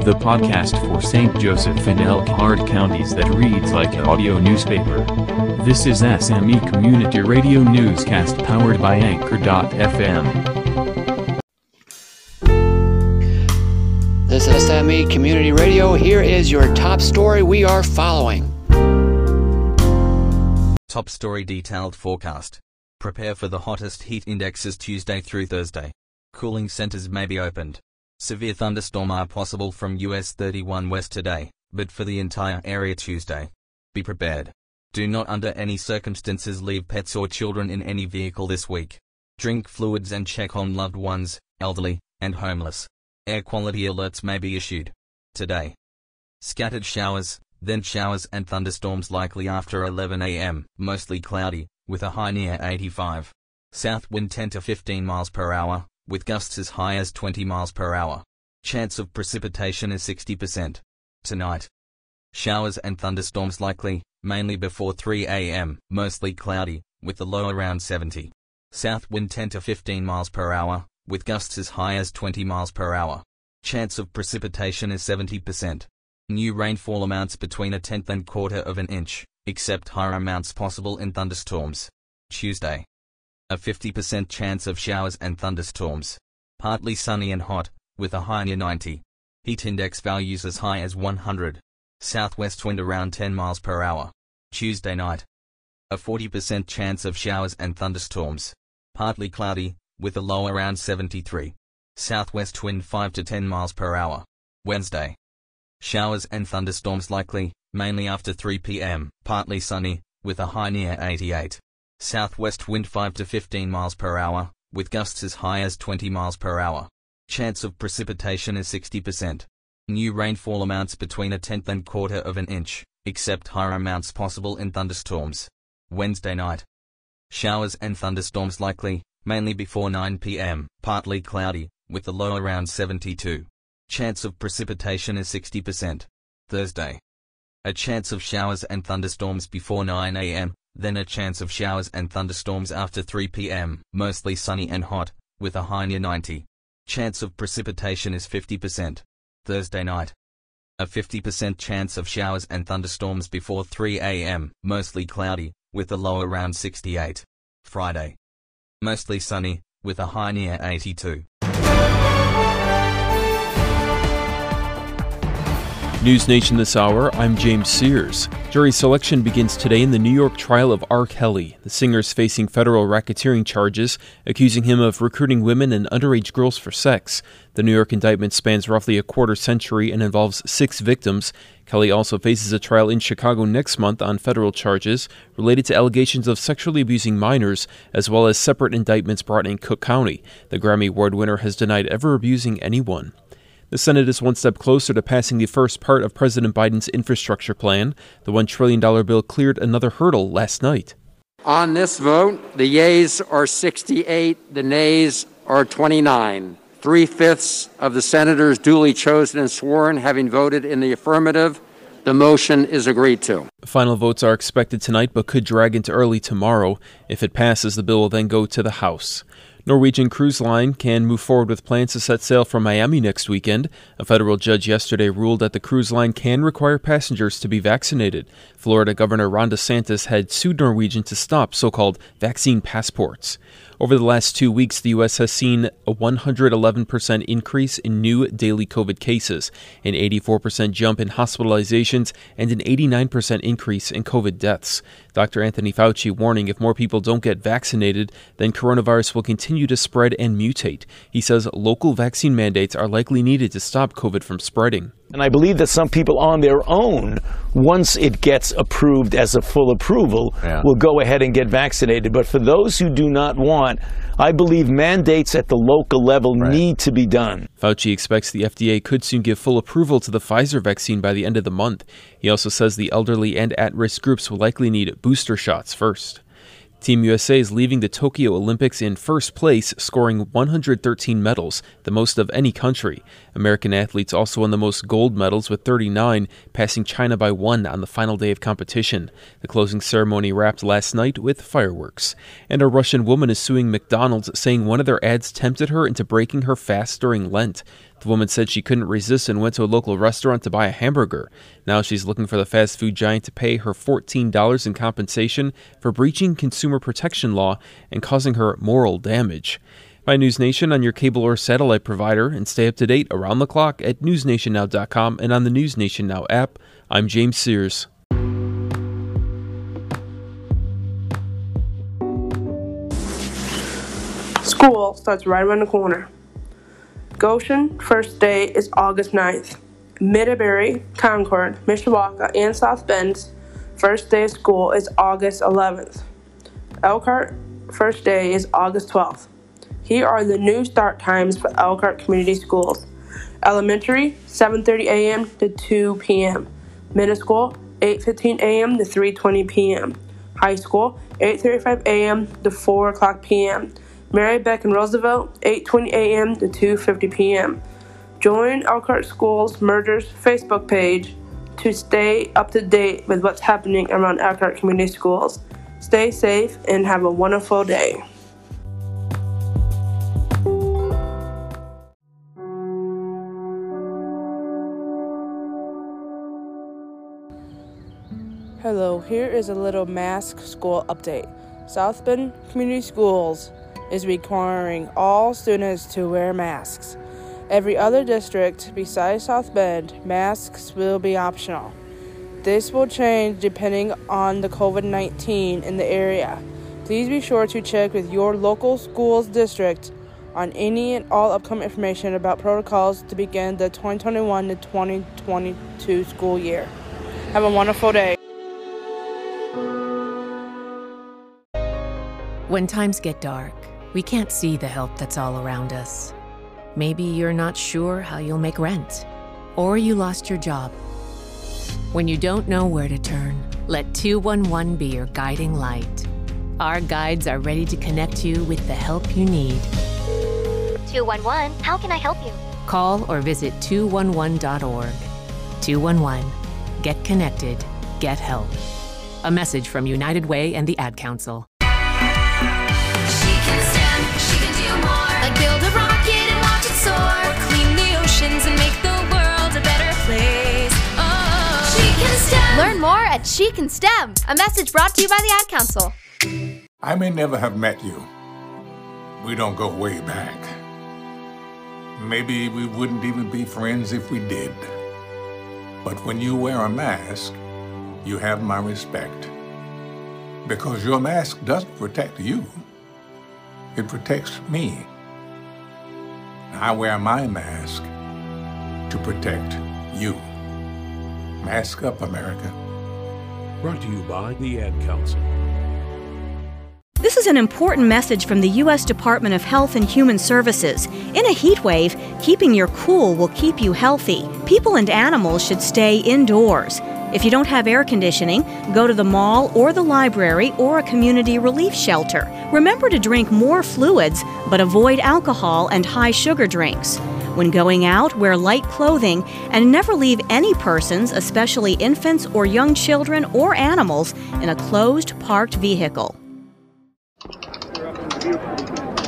the podcast for St. Joseph and Elkhart counties that reads like an audio newspaper. This is SME Community Radio Newscast powered by Anchor.fm. This is SME Community Radio. Here is your top story we are following. Top story detailed forecast. Prepare for the hottest heat indexes Tuesday through Thursday. Cooling centers may be opened. Severe thunderstorm are possible from US 31 west today, but for the entire area Tuesday. Be prepared. Do not under any circumstances leave pets or children in any vehicle this week. Drink fluids and check on loved ones, elderly, and homeless. Air quality alerts may be issued. Today. Scattered showers, then showers and thunderstorms likely after 11 a.m., mostly cloudy, with a high near 85. South wind 10 to 15 miles per hour, with gusts as high as 20 miles per hour. Chance of precipitation is 60%. Tonight. Showers and thunderstorms likely, mainly before 3 a.m., mostly cloudy, with the low around 70. South wind 10 to 15 miles per hour, with gusts as high as 20 miles per hour. Chance of precipitation is 70%. New rainfall amounts between a tenth and quarter of an inch, except higher amounts possible in thunderstorms. Tuesday a 50% chance of showers and thunderstorms. Partly sunny and hot, with a high near 90. Heat index values as high as 100. Southwest wind around 10 miles per hour. Tuesday night. A 40% chance of showers and thunderstorms. Partly cloudy, with a low around 73. Southwest wind 5 to 10 miles per hour. Wednesday. Showers and thunderstorms likely, mainly after 3 p.m., partly sunny, with a high near 88. Southwest wind 5 to 15 miles per hour, with gusts as high as 20 miles per hour. Chance of precipitation is 60%. New rainfall amounts between a tenth and quarter of an inch, except higher amounts possible in thunderstorms. Wednesday night. Showers and thunderstorms likely, mainly before 9 p.m., partly cloudy, with the low around 72. Chance of precipitation is 60%. Thursday. A chance of showers and thunderstorms before 9 a.m., then a chance of showers and thunderstorms after 3 p.m., mostly sunny and hot, with a high near 90. Chance of precipitation is 50%. Thursday night. A 50% chance of showers and thunderstorms before 3 a.m., mostly cloudy, with a low around 68. Friday. Mostly sunny, with a high near 82. News Nation this hour, I'm James Sears. Jury selection begins today in the New York trial of R. Kelly. The singer is facing federal racketeering charges, accusing him of recruiting women and underage girls for sex. The New York indictment spans roughly a quarter century and involves six victims. Kelly also faces a trial in Chicago next month on federal charges related to allegations of sexually abusing minors, as well as separate indictments brought in Cook County. The Grammy Award winner has denied ever abusing anyone. The Senate is one step closer to passing the first part of President Biden's infrastructure plan. The $1 trillion bill cleared another hurdle last night. On this vote, the yeas are 68, the nays are 29. Three fifths of the senators duly chosen and sworn having voted in the affirmative, the motion is agreed to. Final votes are expected tonight but could drag into early tomorrow. If it passes, the bill will then go to the House. Norwegian Cruise Line can move forward with plans to set sail from Miami next weekend. A federal judge yesterday ruled that the cruise line can require passengers to be vaccinated. Florida Governor Ron DeSantis had sued Norwegian to stop so called vaccine passports. Over the last two weeks, the U.S. has seen a 111% increase in new daily COVID cases, an 84% jump in hospitalizations, and an 89% increase in COVID deaths. Dr. Anthony Fauci warning if more people don't get vaccinated, then coronavirus will continue to spread and mutate. He says local vaccine mandates are likely needed to stop COVID from spreading. And I believe that some people on their own, once it gets approved as a full approval, yeah. will go ahead and get vaccinated. But for those who do not want, I believe mandates at the local level right. need to be done. Fauci expects the FDA could soon give full approval to the Pfizer vaccine by the end of the month. He also says the elderly and at risk groups will likely need booster shots first. Team USA is leaving the Tokyo Olympics in first place, scoring 113 medals, the most of any country. American athletes also won the most gold medals with 39, passing China by one on the final day of competition. The closing ceremony wrapped last night with fireworks. And a Russian woman is suing McDonald's, saying one of their ads tempted her into breaking her fast during Lent. The woman said she couldn't resist and went to a local restaurant to buy a hamburger. Now she's looking for the fast food giant to pay her $14 in compensation for breaching consumer protection law and causing her moral damage. Find News Nation on your cable or satellite provider and stay up to date around the clock at newsnationnow.com and on the News Nation Now app. I'm James Sears. School starts right around the corner. Goshen, first day is August 9th. Middlebury, Concord, Mishawaka, and South Bend's first day of school is August 11th. Elkhart, first day is August 12th. Here are the new start times for Elkhart Community Schools. Elementary, 7:30 a.m. to 2 p.m. Middle school, 8:15 a.m. to 3:20 p.m. High school, 8:35 a.m. to 4 o'clock p.m. Mary Beck and Roosevelt, 8:20 a.m. to 2:50 p.m. Join Elkhart Schools Mergers Facebook page to stay up to date with what's happening around Elkhart Community Schools. Stay safe and have a wonderful day. Hello, here is a little mask school update. South Bend Community Schools is requiring all students to wear masks. Every other district besides South Bend, masks will be optional. This will change depending on the COVID 19 in the area. Please be sure to check with your local school's district on any and all upcoming information about protocols to begin the 2021 to 2022 school year. Have a wonderful day. When times get dark, we can't see the help that's all around us. Maybe you're not sure how you'll make rent, or you lost your job. When you don't know where to turn, let 211 be your guiding light. Our guides are ready to connect you with the help you need. 211, how can I help you? Call or visit 211.org. 211. Get connected. Get help. A message from United Way and the Ad Council. Learn more at She Can STEM. A message brought to you by the Ad Council. I may never have met you. We don't go way back. Maybe we wouldn't even be friends if we did. But when you wear a mask, you have my respect. Because your mask doesn't protect you, it protects me. I wear my mask to protect you. Mask up, America. Brought to you by the Ad Council. This is an important message from the U.S. Department of Health and Human Services. In a heat wave, keeping your cool will keep you healthy. People and animals should stay indoors. If you don't have air conditioning, go to the mall or the library or a community relief shelter. Remember to drink more fluids, but avoid alcohol and high sugar drinks. When going out, wear light clothing and never leave any persons, especially infants or young children or animals, in a closed parked vehicle.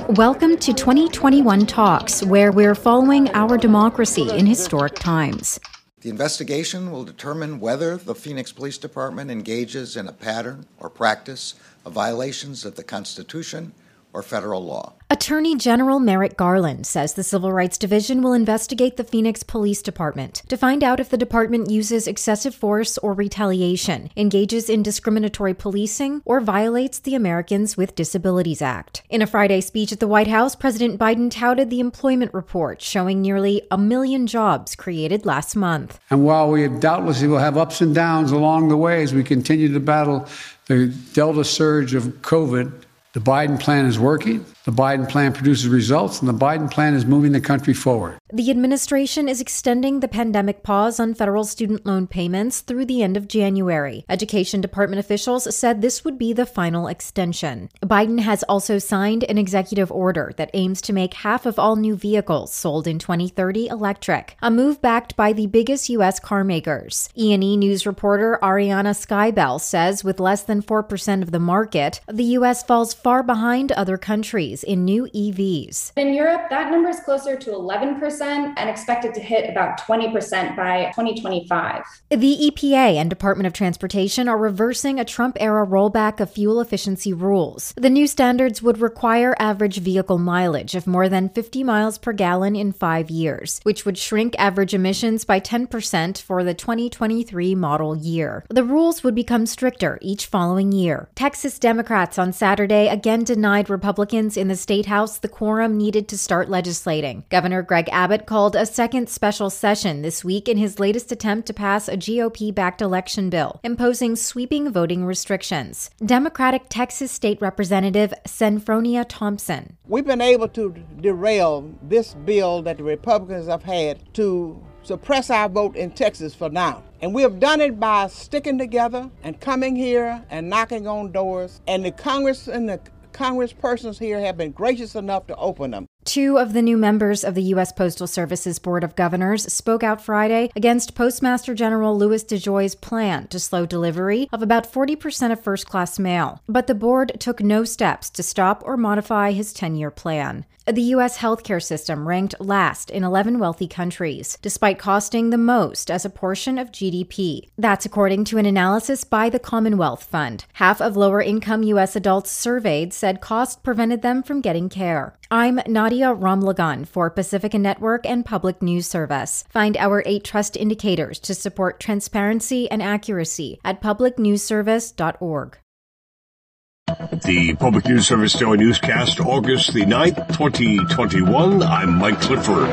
Welcome to 2021 Talks, where we're following our democracy in historic times. The investigation will determine whether the Phoenix Police Department engages in a pattern or practice of violations of the Constitution or federal law. Attorney General Merrick Garland says the Civil Rights Division will investigate the Phoenix Police Department to find out if the department uses excessive force or retaliation, engages in discriminatory policing, or violates the Americans with Disabilities Act. In a Friday speech at the White House, President Biden touted the employment report showing nearly a million jobs created last month. And while we doubtlessly will have ups and downs along the way as we continue to battle the Delta surge of COVID, the Biden plan is working. The Biden plan produces results, and the Biden plan is moving the country forward. The administration is extending the pandemic pause on federal student loan payments through the end of January. Education Department officials said this would be the final extension. Biden has also signed an executive order that aims to make half of all new vehicles sold in 2030 electric, a move backed by the biggest U.S. car makers. E&E News reporter Ariana Skibell says with less than 4% of the market, the U.S. falls far behind other countries in new EVs. In Europe, that number is closer to 11% and expected to hit about 20% by 2025. The EPA and Department of Transportation are reversing a Trump era rollback of fuel efficiency rules. The new standards would require average vehicle mileage of more than 50 miles per gallon in five years, which would shrink average emissions by 10% for the 2023 model year. The rules would become stricter each following year. Texas Democrats on Saturday again denied Republicans in the state house the quorum needed to start legislating. Governor Greg Abbott called a second special session this week in his latest attempt to pass a GOP backed election bill, imposing sweeping voting restrictions. Democratic Texas State Representative Senfronia Thompson. We've been able to derail this bill that the Republicans have had to suppress our vote in Texas for now. And we have done it by sticking together and coming here and knocking on doors. And the Congress and the congresspersons here have been gracious enough to open them. Two of the new members of the U.S. Postal Service's Board of Governors spoke out Friday against Postmaster General Louis DeJoy's plan to slow delivery of about 40% of first class mail. But the board took no steps to stop or modify his 10 year plan. The U.S. healthcare system ranked last in 11 wealthy countries, despite costing the most as a portion of GDP. That's according to an analysis by the Commonwealth Fund. Half of lower income U.S. adults surveyed said cost prevented them from getting care. I'm Nadia Ramlagan for Pacifica Network and Public News Service. Find our eight trust indicators to support transparency and accuracy at publicnewsservice.org. The Public News Service Daily Newscast, August the 9th, 2021. I'm Mike Clifford.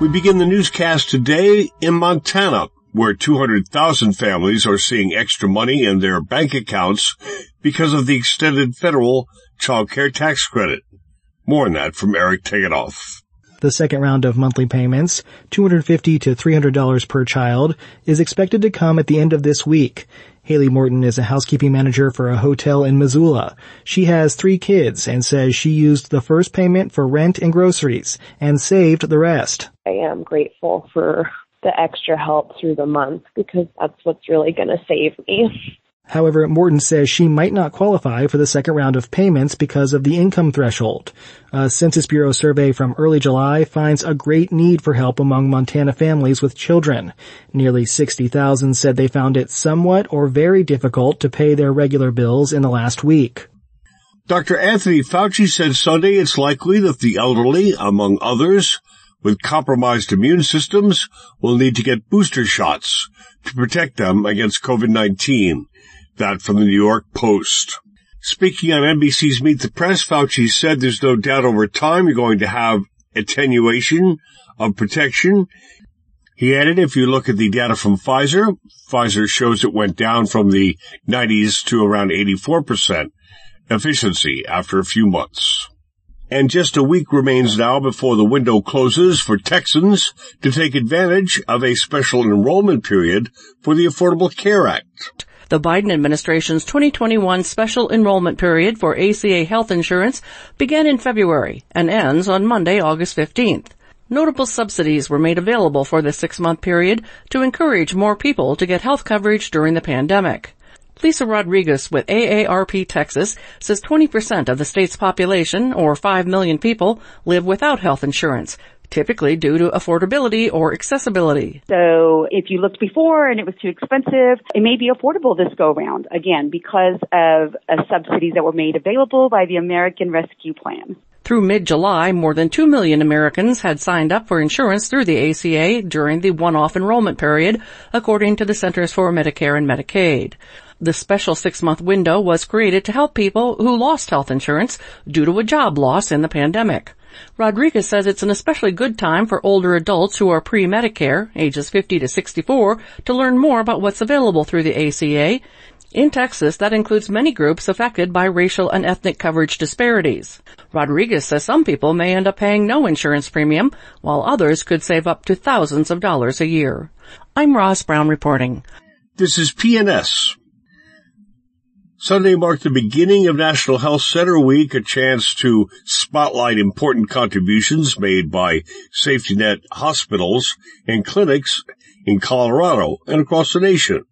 We begin the newscast today in Montana, where 200,000 families are seeing extra money in their bank accounts because of the extended federal child care tax credit. More on that from Eric Tegethoff. The second round of monthly payments, 250 to $300 per child, is expected to come at the end of this week. Haley Morton is a housekeeping manager for a hotel in Missoula. She has three kids and says she used the first payment for rent and groceries and saved the rest. I am grateful for the extra help through the month because that's what's really going to save me. However, Morton says she might not qualify for the second round of payments because of the income threshold. A Census Bureau survey from early July finds a great need for help among Montana families with children. Nearly 60,000 said they found it somewhat or very difficult to pay their regular bills in the last week. Dr. Anthony Fauci said Sunday it's likely that the elderly, among others, with compromised immune systems will need to get booster shots to protect them against COVID-19. That from the New York Post. Speaking on NBC's Meet the Press, Fauci said there's no doubt over time you're going to have attenuation of protection. He added, if you look at the data from Pfizer, Pfizer shows it went down from the 90s to around 84% efficiency after a few months. And just a week remains now before the window closes for Texans to take advantage of a special enrollment period for the Affordable Care Act. The Biden administration's 2021 special enrollment period for ACA health insurance began in February and ends on Monday, August 15th. Notable subsidies were made available for the six-month period to encourage more people to get health coverage during the pandemic. Lisa Rodriguez with AARP Texas says 20% of the state's population, or 5 million people, live without health insurance, typically due to affordability or accessibility. So if you looked before and it was too expensive, it may be affordable this go round, again, because of uh, subsidies that were made available by the American Rescue Plan. Through mid-July, more than 2 million Americans had signed up for insurance through the ACA during the one-off enrollment period, according to the Centers for Medicare and Medicaid. The special six-month window was created to help people who lost health insurance due to a job loss in the pandemic. Rodriguez says it's an especially good time for older adults who are pre-Medicare, ages 50 to 64, to learn more about what's available through the ACA, In Texas, that includes many groups affected by racial and ethnic coverage disparities. Rodriguez says some people may end up paying no insurance premium, while others could save up to thousands of dollars a year. I'm Roz Brown reporting. This is PNS. Sunday marked the beginning of National Health Center Week, a chance to spotlight important contributions made by safety net hospitals and clinics in Colorado and across the nation.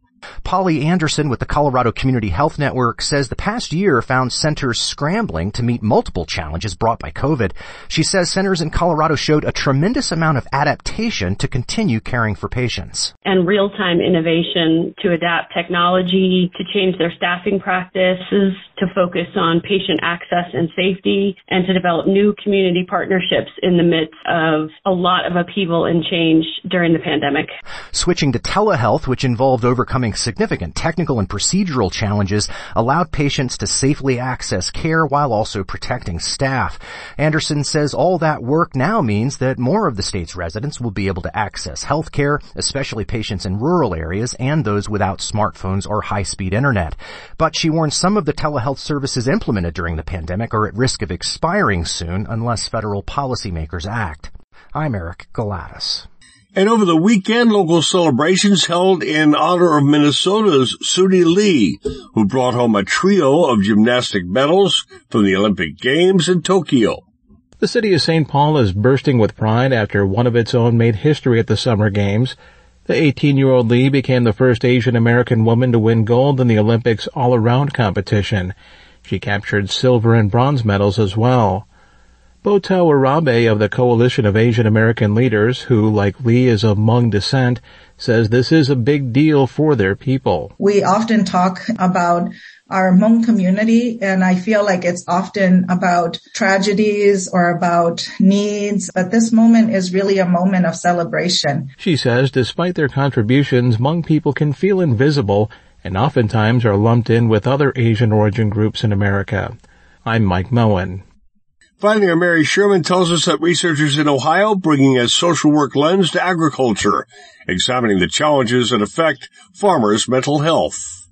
Polly Anderson with the Colorado Community Health Network says the past year found centers scrambling to meet multiple challenges brought by COVID. She says centers in Colorado showed a tremendous amount of adaptation to continue caring for patients. And real-time innovation to adapt technology, to change their staffing practices, to focus on patient access and safety, and to develop new community partnerships in the midst of a lot of upheaval and change during the pandemic. Switching to telehealth, which involved overcoming significant technical and procedural challenges, allowed patients to safely access care while also protecting staff. Anderson says all that work now means that more of the state's residents will be able to access health care, especially patients in rural areas and those without smartphones or high-speed internet. But she warns some of the telehealth services implemented during the pandemic are at risk of expiring soon unless federal policymakers act. I'm Eric Galatas. And over the weekend, local celebrations held in honor of Minnesota's Suni Lee, who brought home a trio of gymnastic medals from the Olympic Games in Tokyo. The city of St. Paul is bursting with pride after one of its own made history at the Summer Games. The 18-year-old Lee became the first Asian American woman to win gold in the Olympics all-around competition. She captured silver and bronze medals as well. Bo Thao-Urabe of the Coalition of Asian American Leaders, who, like Lee, is of Hmong descent, says this is a big deal for their people. We often talk about our Hmong community, and I feel like it's often about tragedies or about needs, but this moment is really a moment of celebration. She says despite their contributions, Hmong people can feel invisible and oftentimes are lumped in with other Asian origin groups in America. I'm Mike Moen. Finally, our Mary Schuermann tells us that researchers in Ohio bringing a social work lens to agriculture, examining the challenges that affect farmers' mental health.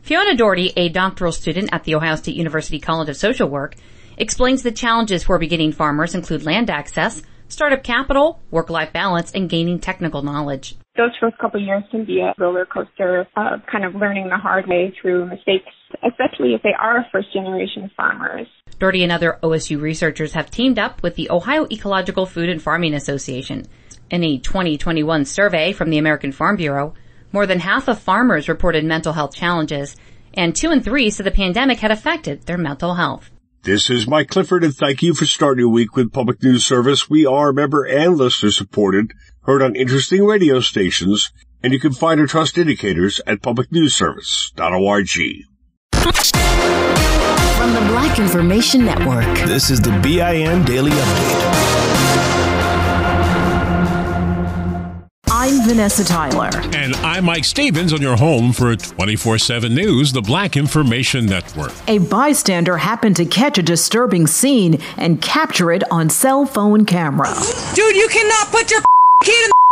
Fiona Doherty, a doctoral student at The Ohio State University College of Social Work, explains the challenges for beginning farmers include land access, startup capital, work-life balance, and gaining technical knowledge. Those first couple years can be a roller coaster of kind of learning the hard way through mistakes, especially if they are first generation farmers. Doherty and other OSU researchers have teamed up with the Ohio Ecological Food and Farming Association. In a 2021 survey from the American Farm Bureau, more than half of farmers reported mental health challenges, and two and three said the pandemic had affected their mental health. This is Mike Clifford, and thank you for starting your week with Public News Service. We are member and listener supported, heard on interesting radio stations, and you can find our trust indicators at publicnewsservice.org. From the Black Information Network, this is the BIN Daily Update. I'm Vanessa Tyler. And I'm Mike Stevens on your home for 24 7 News, the Black Information Network. A bystander happened to catch a disturbing scene and capture it on cell phone camera. Dude, you cannot put your kid in the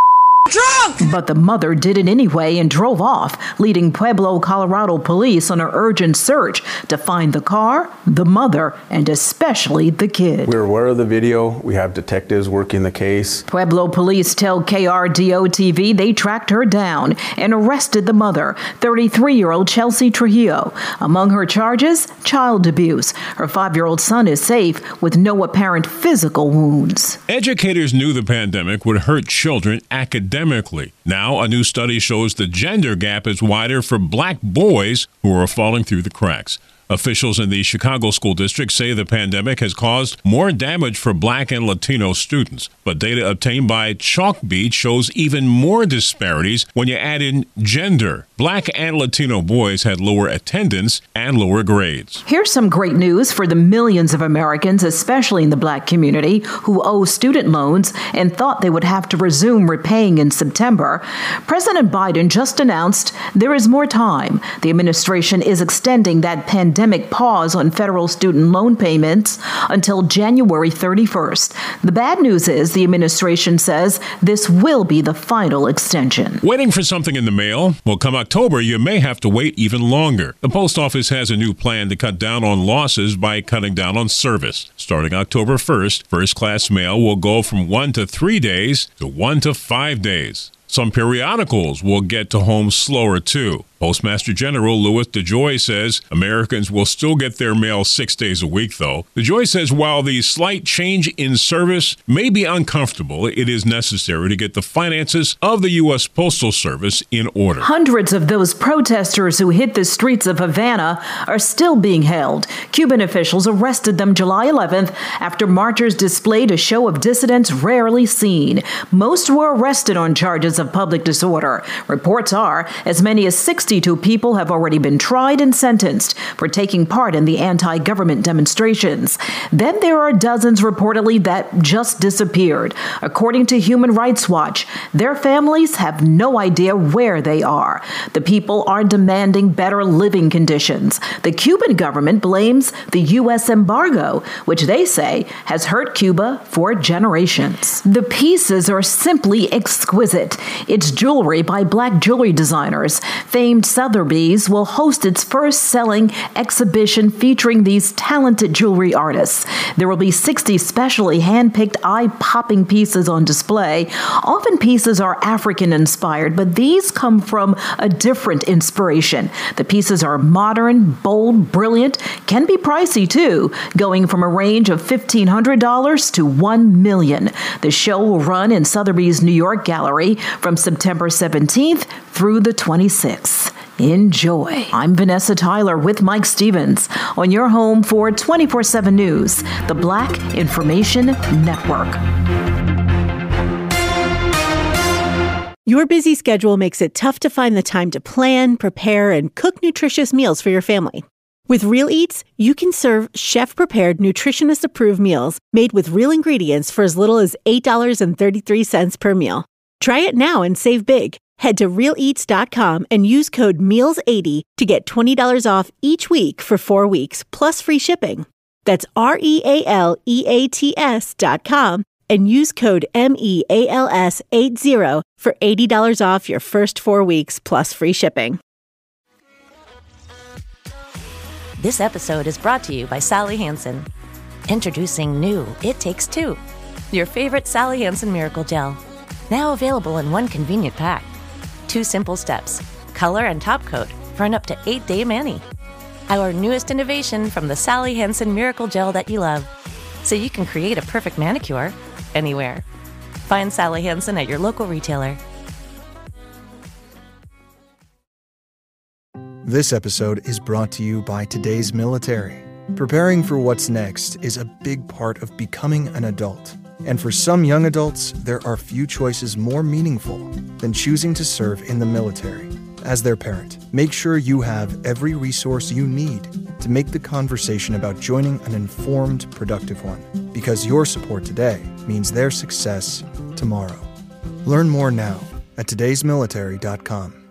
drunk! But the mother did it anyway and drove off, leading Pueblo, Colorado police on an urgent search to find the car, the mother, and especially the kid. We're aware of the video. We have detectives working the case. Pueblo police tell KRDO TV they tracked her down and arrested the mother, 33 year old Chelsea Trujillo. Among her charges, child abuse. Her five year old son is safe with no apparent physical wounds. Educators knew the pandemic would hurt children academically academically. Now, a new study shows the gender gap is wider for black boys who are falling through the cracks. Officials in the Chicago School District say the pandemic has caused more damage for black and Latino students, but data obtained by Chalkbeat shows even more disparities when you add in gender. Black and Latino boys had lower attendance and lower grades. Here's some great news for the millions of Americans, especially in the black community, who owe student loans and thought they would have to resume repaying in September. President Biden just announced there is more time. The administration is extending that pandemic pandemic pause on federal student loan payments until January 31st. The bad news is the administration says this will be the final extension. Waiting for something in the mail? Well, come October, you may have to wait even longer. The post office has a new plan to cut down on losses by cutting down on service. Starting October 1st, first class mail will go from one to three days to one to five days. Some periodicals will get to home slower too. Postmaster General Louis DeJoy says Americans will still get their mail six days a week, though. DeJoy says while the slight change in service may be uncomfortable, it is necessary to get the finances of the U.S. Postal Service in order. Hundreds of those protesters who hit the streets of Havana are still being held. Cuban officials arrested them July 11th after marchers displayed a show of dissidents rarely seen. Most were arrested on charges of public disorder. Reports are as many as 60 62 people have already been tried and sentenced for taking part in the anti government demonstrations. Then there are dozens reportedly that just disappeared. According to Human Rights Watch, their families have no idea where they are. The people are demanding better living conditions. The Cuban government blames the U.S. embargo, which they say has hurt Cuba for generations. The pieces are simply exquisite. It's jewelry by black jewelry designers. Famed Sotheby's will host its first selling exhibition featuring these talented jewelry artists. There will be 60 specially handpicked eye popping pieces on display. Often pieces are African inspired, but these come from a different inspiration. The pieces are modern, bold, brilliant, can be pricey too, going from a range of $1,500 to 1 million. The show will run in Sotheby's New York Gallery from September 17th through the 26th. Enjoy. I'm Vanessa Tyler with Mike Stevens on your home for 24 7 News, the Black Information Network. Your busy schedule makes it tough to find the time to plan, prepare, and cook nutritious meals for your family. With Real Eats, you can serve chef prepared, nutritionist approved meals made with real ingredients for as little as $8.33 per meal. Try it now and save big. Head to realeats.com and use code MEALS80 to get $20 off each week for four weeks plus free shipping. That's R E A L E A T S dot com and use code MEALS80 for $80 off your first four weeks plus free shipping. This episode is brought to you by Sally Hansen. Introducing new It Takes Two, your favorite Sally Hansen Miracle Gel. Now available in one convenient pack two simple steps color and top coat for an up to eight day mani. Our newest innovation from the Sally Hansen Miracle Gel that you love, so you can create a perfect manicure anywhere. Find Sally Hansen at your local retailer. This episode is brought to you by today's military. Preparing for what's next is a big part of becoming an adult. And for some young adults, there are few choices more meaningful than choosing to serve in the military. As their parent, make sure you have every resource you need to make the conversation about joining an informed, productive one, because your support today means their success tomorrow. Learn more now at today'smilitary.com.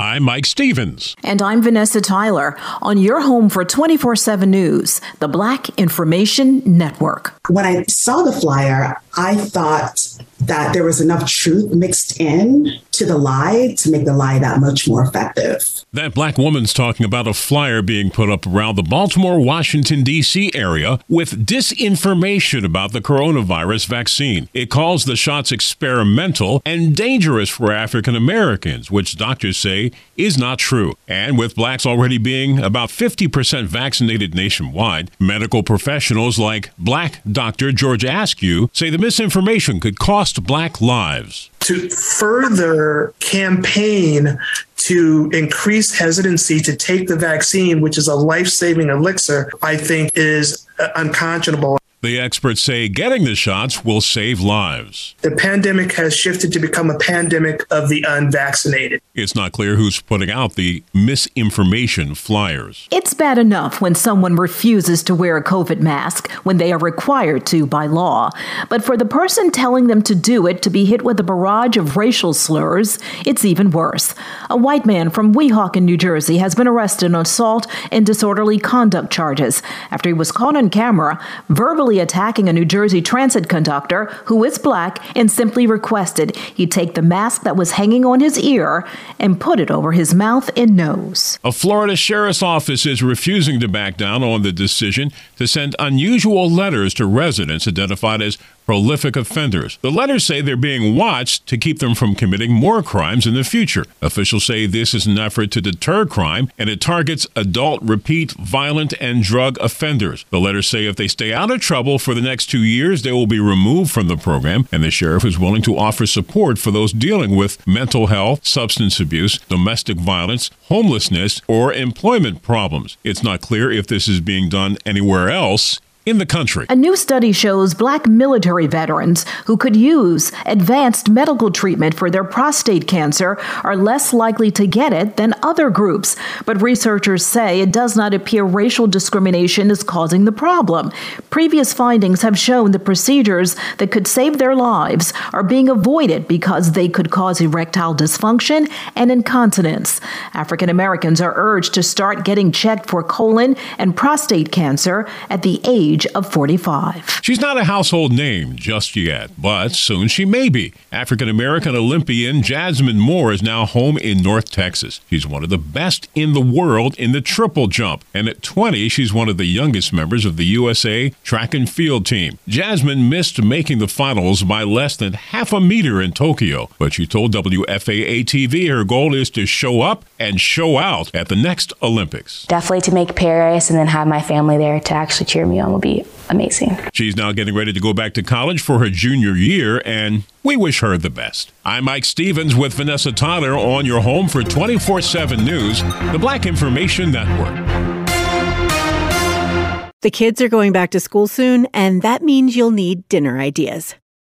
I'm Mike Stevens. And I'm Vanessa Tyler on your home for 24 7 News, the Black Information Network. When I saw the flyer, I thought that there was enough truth mixed in to the lie to make the lie that much more effective. That black woman's talking about a flyer being put up around the Baltimore, Washington, D.C. area with disinformation about the coronavirus vaccine. It calls the shots experimental and dangerous for African Americans, which doctors say is not true. And with blacks already being about 50% vaccinated nationwide, medical professionals like black Dr. George Askew say the misinformation could cost black lives. To further campaign to increase hesitancy to take the vaccine, which is a life saving elixir, I think is uh, unconscionable. The experts say getting the shots will save lives. The pandemic has shifted to become a pandemic of the unvaccinated. It's not clear who's putting out the misinformation flyers. It's bad enough when someone refuses to wear a COVID mask when they are required to by law. But for the person telling them to do it to be hit with a barrage of racial slurs, it's even worse. A white man from Weehawken, New Jersey has been arrested on assault and disorderly conduct charges after he was caught on camera verbally attacking a New Jersey transit conductor who is black and simply requested he take the mask that was hanging on his ear and put it over his mouth and nose. A Florida sheriff's office is refusing to back down on the decision to send unusual letters to residents identified as prolific offenders. The letters say they're being watched to keep them from committing more crimes in the future. Officials say this is an effort to deter crime and it targets adult repeat violent and drug offenders. The letters say if they stay out of trouble for the next two years, they will be removed from the program, and the sheriff is willing to offer support for those dealing with mental health, substance abuse, domestic violence, homelessness, or employment problems. It's not clear if this is being done anywhere else in the country. A new study shows black military veterans who could use advanced medical treatment for their prostate cancer are less likely to get it than other groups. But researchers say it does not appear racial discrimination is causing the problem. Previous findings have shown the procedures that could save their lives are being avoided because they could cause erectile dysfunction and incontinence. African Americans are urged to start getting checked for colon and prostate cancer at the age age of 45. She's not a household name just yet, but soon she may be. African American Olympian Jasmine Moore is now home in North Texas. She's one of the best in the world in the triple jump, and at 20, she's one of the youngest members of the USA track and field team. Jasmine missed making the finals by less than half a meter in Tokyo, but she told WFAA TV her goal is to show up and show out at the next Olympics. Definitely to make Paris and then have my family there to actually cheer me on will be amazing. She's now getting ready to go back to college for her junior year, and we wish her the best. I'm Mike Stevens with Vanessa Tyler on your home for 24 7 News, the Black Information Network. The kids are going back to school soon, and that means you'll need dinner ideas.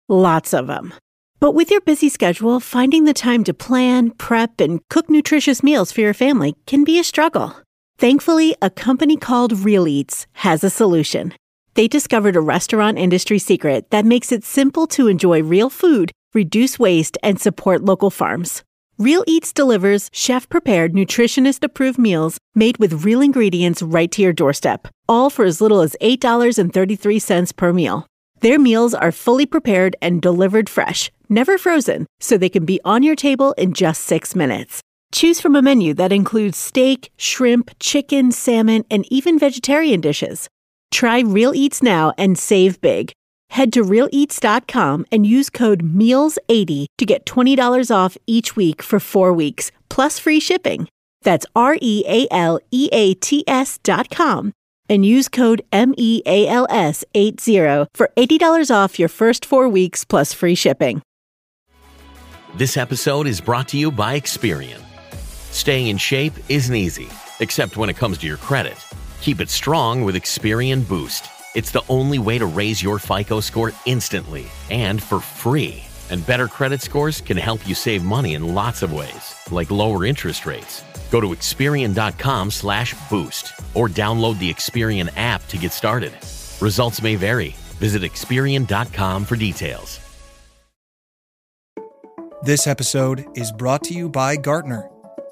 Lots of them. But with your busy schedule, finding the time to plan, prep, and cook nutritious meals for your family can be a struggle. Thankfully, a company called Real Eats has a solution. They discovered a restaurant industry secret that makes it simple to enjoy real food, reduce waste, and support local farms. Real Eats delivers chef prepared, nutritionist approved meals made with real ingredients right to your doorstep, all for as little as $8.33 per meal. Their meals are fully prepared and delivered fresh, never frozen, so they can be on your table in just six minutes. Choose from a menu that includes steak, shrimp, chicken, salmon, and even vegetarian dishes. Try Real Eats now and save big. Head to realeats.com and use code MEALS80 to get $20 off each week for four weeks, plus free shipping. That's R E A L E A T S dot com and use code MEALS80 for $80 off your first four weeks plus free shipping. This episode is brought to you by Experian. Staying in shape isn't easy, except when it comes to your credit. Keep it strong with Experian Boost. It's the only way to raise your FICO score instantly and for free. And better credit scores can help you save money in lots of ways, like lower interest rates. Go to Experian.com slash boost or download the Experian app to get started. Results may vary. Visit Experian.com for details. This episode is brought to you by Gartner.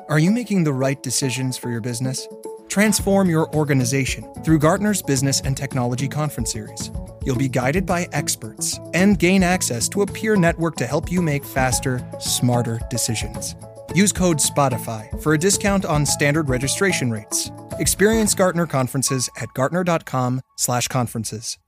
Are you making the right decisions for your business? Transform your organization through Gartner's Business and Technology Conference Series. You'll be guided by experts and gain access to a peer network to help you make faster, smarter decisions. Use code SPOTIFY for a discount on standard registration rates. Experience Gartner conferences at gartner.com/conferences.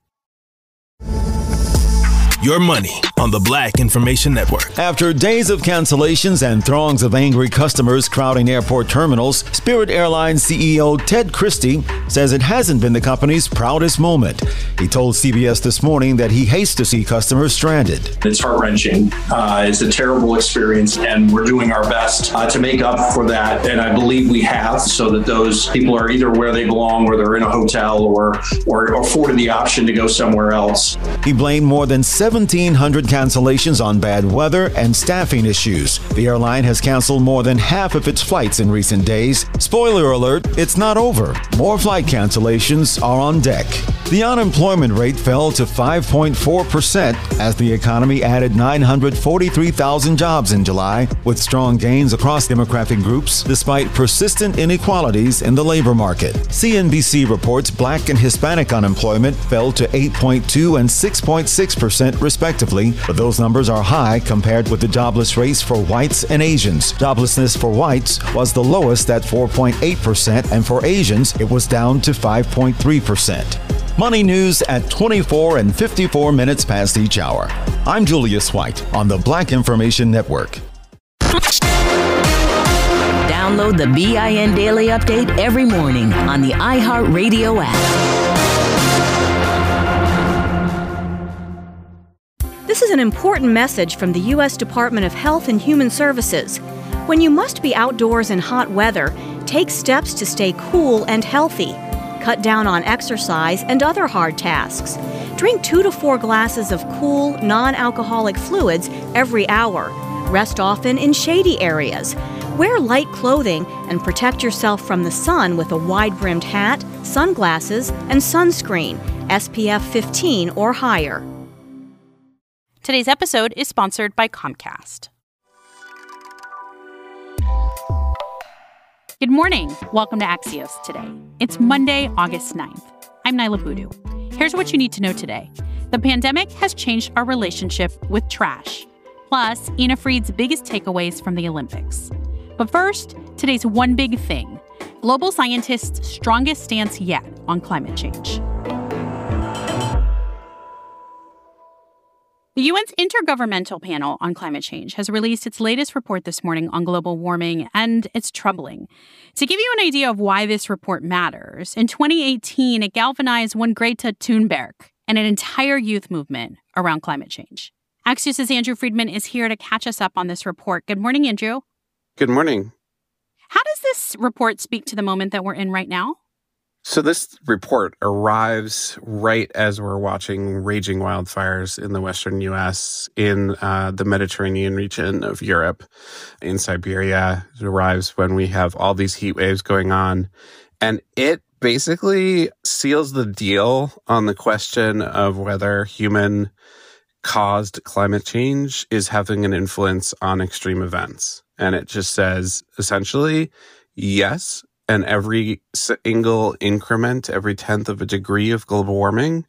your money on the Black Information Network. After days of cancellations and throngs of angry customers crowding airport terminals, Spirit Airlines CEO Ted Christie says it hasn't been the company's proudest moment. He told CBS this morning that he hates to see customers stranded. It's heart wrenching. Uh, it's a terrible experience, and we're doing our best uh, to make up for that. And I believe we have, so that those people are either where they belong, or they're in a hotel, or or afforded the option to go somewhere else. He blamed more than 1,700 cancellations on bad weather and staffing issues. The airline has canceled more than half of its flights in recent days. Spoiler alert, it's not over. More flight cancellations are on deck. The unemployment rate fell to 5.4% as the economy added 943,000 jobs in July, with strong gains across demographic groups despite persistent inequalities in the labor market. CNBC reports black and Hispanic unemployment fell to 8.2 and 6.6% respectively, but those numbers are high compared with the jobless rates for whites and Asians. Joblessness for whites was the lowest at 4.8%, and for Asians, it was down to 5.3%. Money news at 24 and 54 minutes past each hour. I'm Julius White on the Black Information Network. Download the BIN Daily Update every morning on the iHeartRadio app. This is an important message from the U.S. Department of Health and Human Services. When you must be outdoors in hot weather, take steps to stay cool and healthy. Cut down on exercise and other hard tasks. Drink two to four glasses of cool, non alcoholic fluids every hour. Rest often in shady areas. Wear light clothing and protect yourself from the sun with a wide brimmed hat, sunglasses, and sunscreen, SPF 15 or higher. Today's episode is sponsored by Comcast. Good morning. Welcome to Axios today. It's Monday, August 9th. I'm Niala Boodhoo. Here's what you need to know today. The pandemic has changed our relationship with trash. Plus, Ina Fried's biggest takeaways from the Olympics. But first, today's one big thing global scientists' strongest stance yet on climate change. The UN's Intergovernmental Panel on Climate Change has released its latest report this morning on global warming, and it's troubling. To give you an idea of why this report matters, in 2018, it galvanized one Greta Thunberg and an entire youth movement around climate change. Axios' Andrew Freedman is here to catch us up on this report. Good morning, Andrew. Good morning. How does this report speak to the moment that we're in right now? So, this report arrives right as we're watching raging wildfires in the western US, in uh, the Mediterranean region of Europe, in Siberia. It arrives when we have all these heat waves going on. And it basically seals the deal on the question of whether human caused climate change is having an influence on extreme events. And it just says essentially, yes, and every single increment, every tenth of a degree of global warming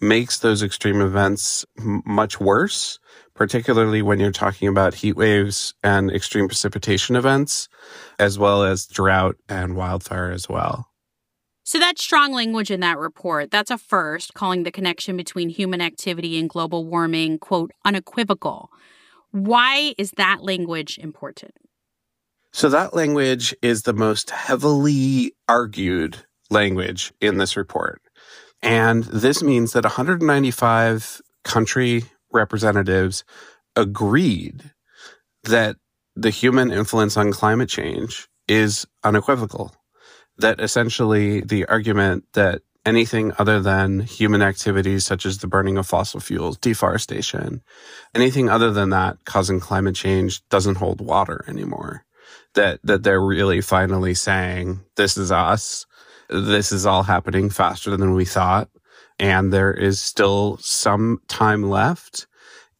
makes those extreme events much worse, particularly when you're talking about heat waves and extreme precipitation events, as well as drought and wildfire as well. So that's strong language in that report, that's a first, calling the connection between human activity and global warming, quote, unequivocal. Why is that language important? So that language is the most heavily argued language in this report. And this means that 195 country representatives agreed that the human influence on climate change is unequivocal. That essentially the argument that anything other than human activities such as the burning of fossil fuels, deforestation, anything other than that causing climate change doesn't hold water anymore that that they're really finally saying this is us. This is all happening faster than we thought. And there is still some time left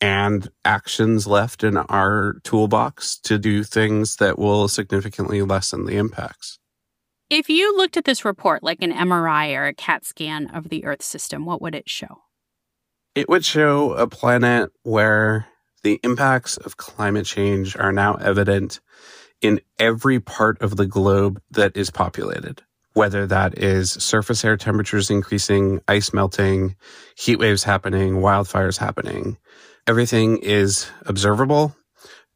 and actions left in our toolbox to do things that will significantly lessen the impacts. If you looked at this report like an MRI or a CAT scan of the Earth system, what would it show? It would show a planet where the impacts of climate change are now evident in every part of the globe that is populated. whether that is surface air temperatures increasing, ice melting, heat waves happening, wildfires happening. Everything is observable,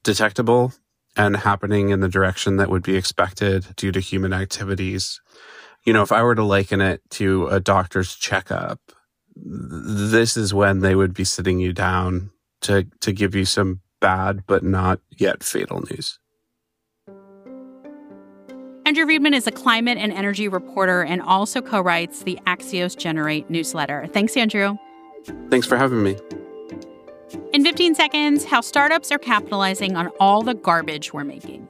detectable, and happening in the direction that would be expected due to human activities. You know, if I were to liken it to a doctor's checkup, this is when they would be sitting you down to, to give you some bad but not yet fatal news. Andrew Freedman is a climate and energy reporter and also co writes the Axios Generate newsletter. Thanks, Andrew. Thanks for having me. In 15 seconds, how startups are capitalizing on all the garbage we're making.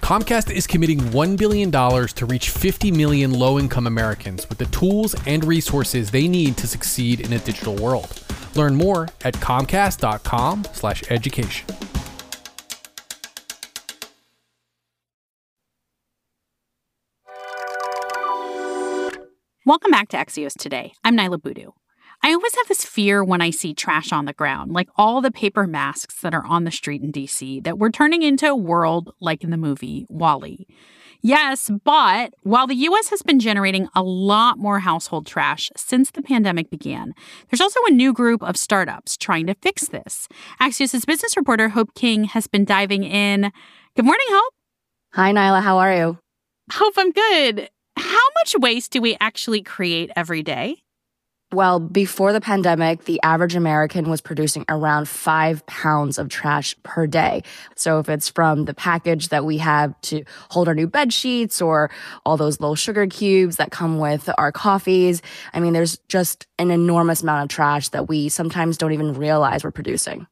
Comcast is committing $1 billion to reach 50 million low income Americans with the tools and resources they need to succeed in a digital world. Learn more at comcast.com/education. Welcome back to Axios Today. I'm Niala Boodhoo. I always have this fear when I see trash on the ground, like all the paper masks that are on the street in DC, that we're turning into a world like in the movie WALL-E. Yes, but while the US has been generating a lot more household trash since the pandemic began, there's also a new group of startups trying to fix this. Axios' business reporter Hope King has been diving in. Good morning, Hope. Hi, Niala. How are you? Hope, I'm good. How much waste do we actually create every day? Well, before the pandemic, the average American was producing around five pounds of trash per day. So if it's from the package that we have to hold our new bed sheets or all those little sugar cubes that come with our coffees, I mean, there's just an enormous amount of trash that we sometimes don't even realize we're producing.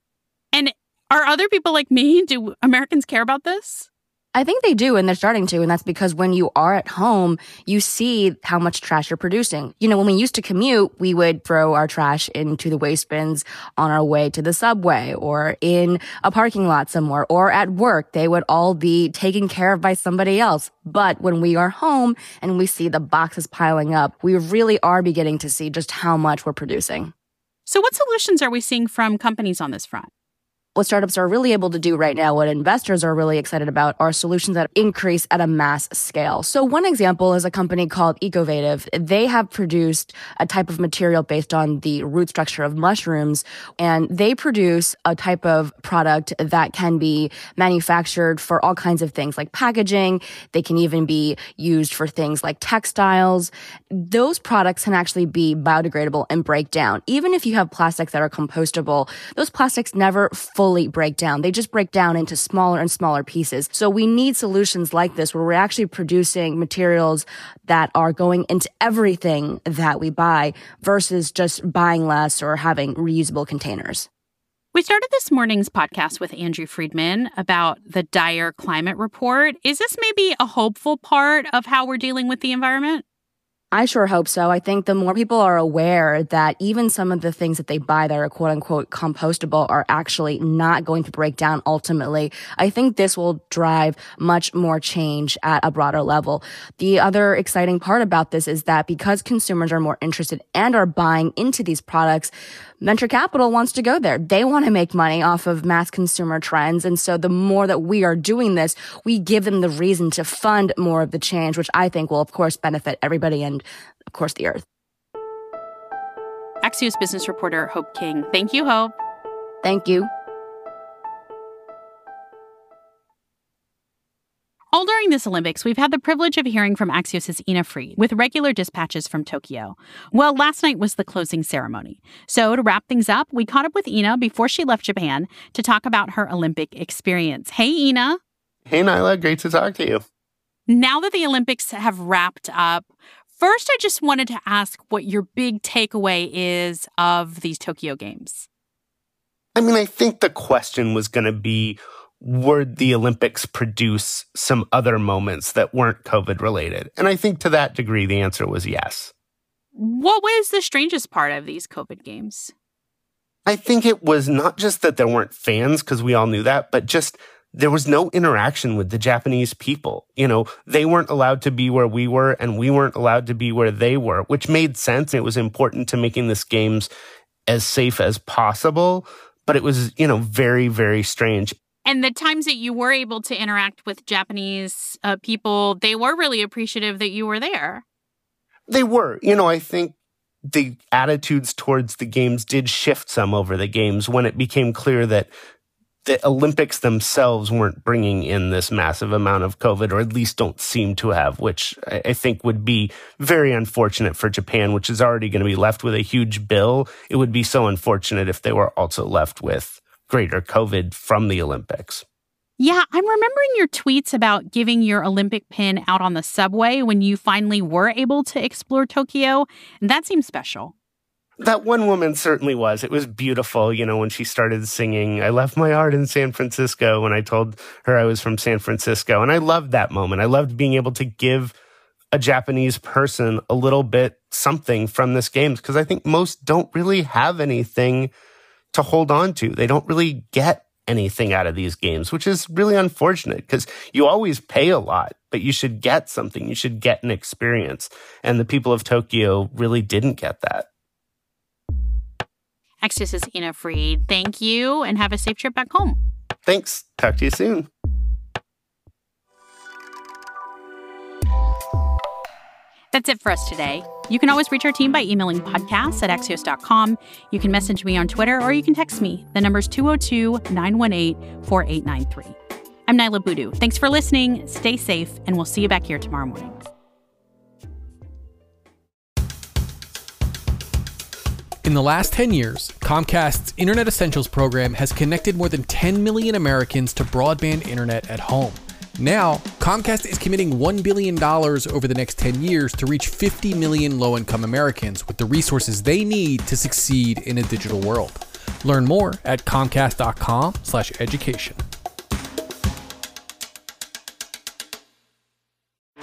And are other people like me? Do Americans care about this? I think they do, and they're starting to. And that's because when you are at home, you see how much trash you're producing. You know, when we used to commute, we would throw our trash into the waste bins on our way to the subway or in a parking lot somewhere or at work. They would all be taken care of by somebody else. But when we are home and we see the boxes piling up, we really are beginning to see just how much we're producing. So, what solutions are we seeing from companies on this front? What startups are really able to do right now, what investors are really excited about are solutions that increase at a mass scale. So one example is a company called Ecovative. They have produced a type of material based on the root structure of mushrooms, and they produce a type of product that can be manufactured for all kinds of things like packaging. They can even be used for things like textiles. Those products can actually be biodegradable and break down. Even if you have plastics that are compostable, those plastics never fully fully break down. They just break down into smaller and smaller pieces. So we need solutions like this where we're actually producing materials that are going into everything that we buy versus just buying less or having reusable containers. We started this morning's podcast with Andrew Freedman about the dire climate report. Is this maybe a hopeful part of how we're dealing with the environment? I sure hope so. I think the more people are aware that even some of the things that they buy that are quote unquote compostable are actually not going to break down ultimately, I think this will drive much more change at a broader level. The other exciting part about this is that because consumers are more interested and are buying into these products, venture capital wants to go there. They want to make money off of mass consumer trends. And so the more that we are doing this, we give them the reason to fund more of the change, which I think will, of course, benefit everybody and, of course, the earth. Axios business reporter Hope King. Thank you, Hope. Thank you. All during this Olympics, we've had the privilege of hearing from Axios' Ina Fried with regular dispatches from Tokyo. Well, last night was the closing ceremony. So, to wrap things up, we caught up with Ina before she left Japan to talk about her Olympic experience. Hey, Ina. Hey, Niala. Great to talk to you. Now that the Olympics have wrapped up, first, I just wanted to ask what your big takeaway is of these Tokyo Games. I mean, I think the question was going to be would the Olympics produce some other moments that weren't COVID related? And I think to that degree, the answer was yes. What was the strangest part of these COVID games? I think it was not just that there weren't fans, because we all knew that, but just there was no interaction with the Japanese people. You know, they weren't allowed to be where we were, and we weren't allowed to be where they were, which made sense. It was important to making this games as safe as possible, but it was, you know, very, very strange. And the times that you were able to interact with Japanese uh, people, they were really appreciative that you were there. They were. You know, I think the attitudes towards the games did shift some over the games when it became clear that the Olympics themselves weren't bringing in this massive amount of COVID, or at least don't seem to have, which I think would be very unfortunate for Japan, which is already going to be left with a huge bill. It would be so unfortunate if they were also left with greater COVID from the Olympics. Yeah, I'm remembering your tweets about giving your Olympic pin out on the subway when you finally were able to explore Tokyo. And that seems special. That one woman certainly was. It was beautiful, you know, when she started singing, I left my heart in San Francisco when I told her I was from San Francisco. And I loved that moment. I loved being able to give a Japanese person a little bit something from this games because I think most don't really have anything to hold on to. They don't really get anything out of these games, which is really unfortunate because you always pay a lot, but you should get something. You should get an experience. And the people of Tokyo really didn't get that. Axios is Ina Fried. Thank you and have a safe trip back home. Thanks. Talk to you soon. That's it for us today. You can always reach our team by emailing podcasts at axios.com. You can message me on Twitter or you can text me. The number's 202 918 4893. I'm Niala Boodhoo. Thanks for listening. Stay safe, and we'll see you back here tomorrow morning. In the last 10 years, Comcast's Internet Essentials program has connected more than 10 million Americans to broadband internet at home. Now, Comcast is committing $1 billion over the next 10 years to reach 50 million low income Americans with the resources they need to succeed in a digital world. Learn more at comcast.com/slash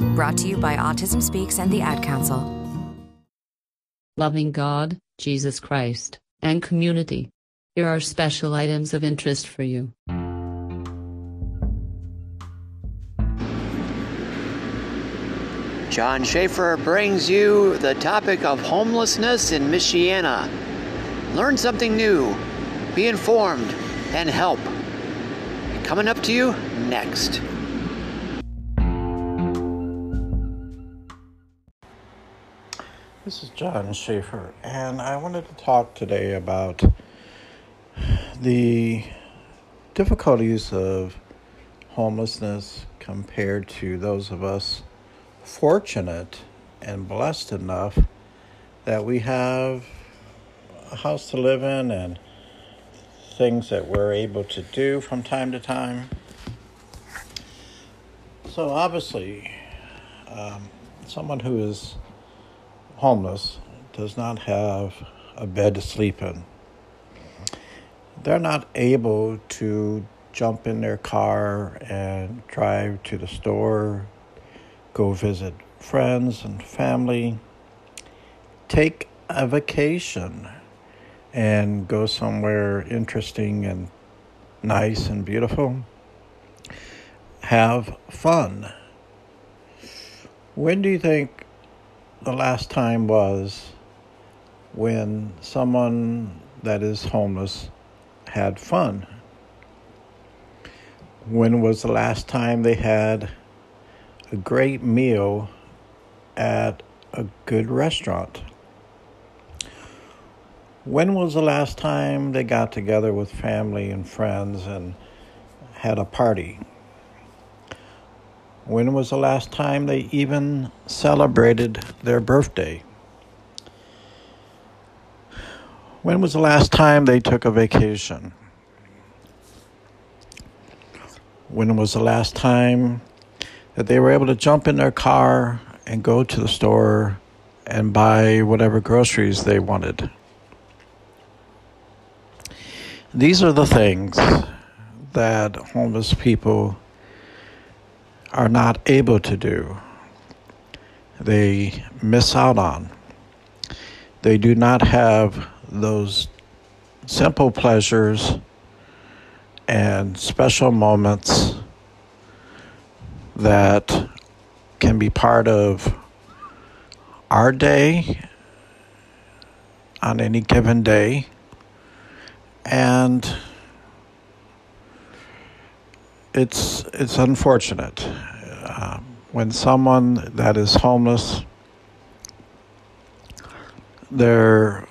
Brought to you by Autism Speaks and the Ad Council. Loving God, Jesus Christ, and community. Here are special items of interest for you. John Shafer brings you the topic of homelessness in Michiana. Learn something new, be informed, and help. Coming up to you next. This is John Shafer, and I wanted to talk today about the difficulties of homelessness compared to those of us fortunate and blessed enough that we have a house to live in and things that we're able to do from time to time. So, obviously, um, someone who is homeless does not have a bed to sleep in. They're not able to jump in their car and drive to the store, go visit friends and family, take a vacation, and go somewhere interesting and nice and beautiful. Have fun When do you think the last time was when someone that is homeless had fun? When was the last time they had a great meal at a good restaurant? When was the last time they got together with family and friends and had a party? When was the last time they even celebrated their birthday? When was the last time they took a vacation? When was the last time that they were able to jump in their car and go to the store and buy whatever groceries they wanted? These are the things that homeless people are not able to do. They miss out on. They do not have those simple pleasures and special moments that can be part of our day on any given day and it's it's unfortunate uh, when someone that is homeless their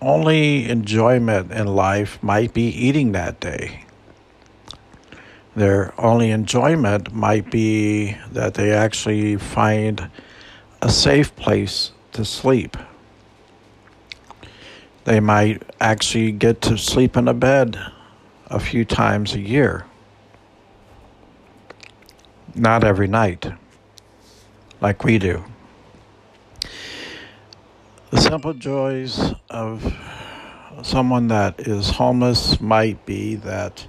only enjoyment in life might be eating that day their only enjoyment might be that they actually find a safe place to sleep they might actually get to sleep in a bed a few times a year. Not every night, like we do. The simple joys of someone that is homeless might be that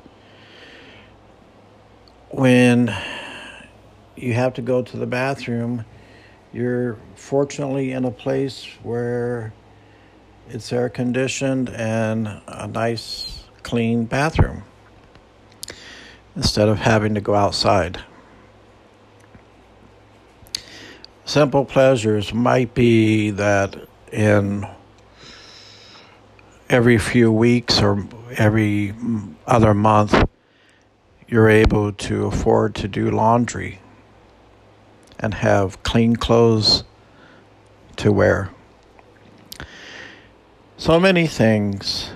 when you have to go to the bathroom, you're fortunately in a place where it's air conditioned and a nice clean bathroom instead of having to go outside. Simple pleasures might be that in every few weeks or every other month, you're able to afford to do laundry and have clean clothes to wear. So many things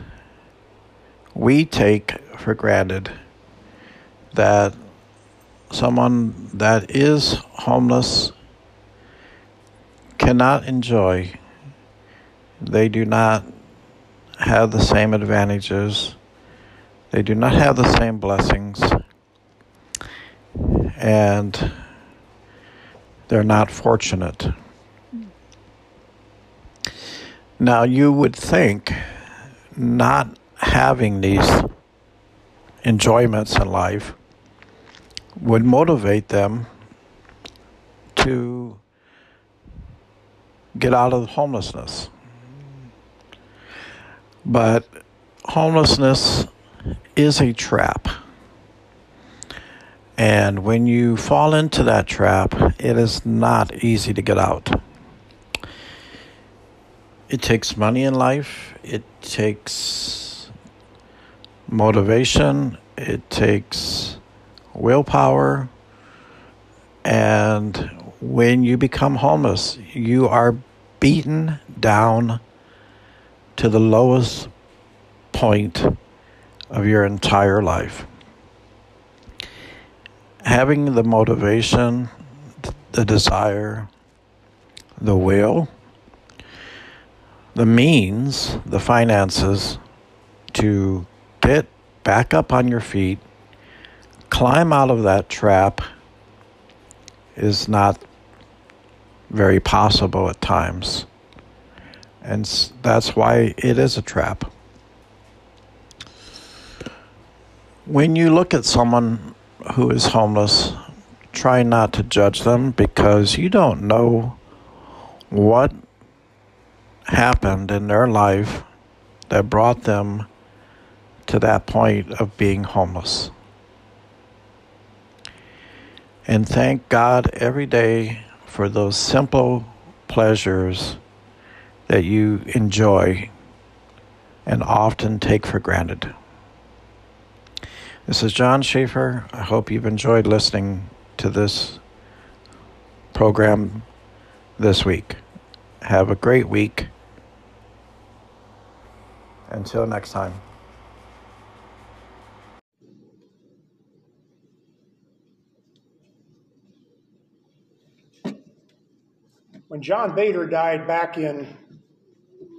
we take for granted that someone that is homeless cannot enjoy. They do not have the same advantages. They do not have the same blessings. And they're not fortunate. Now, you would think not having these enjoyments in life would motivate them to get out of homelessness. But homelessness is a trap. And when you fall into that trap, it is not easy to get out it takes money in life, it takes motivation, it takes willpower, and when you become homeless, you are beaten down to the lowest point of your entire life. Having the motivation, the desire, the will, the means, the finances to get back up on your feet, climb out of that trap is not very possible at times. And that's why it is a trap. When you look at someone who is homeless, try not to judge them because you don't know what happened in their life that brought them to that point of being homeless. And thank God every day for those simple pleasures that you enjoy and often take for granted. This is John Shafer. I hope you've enjoyed listening to this program this week. Have a great week. Until next time. When John Betar died back in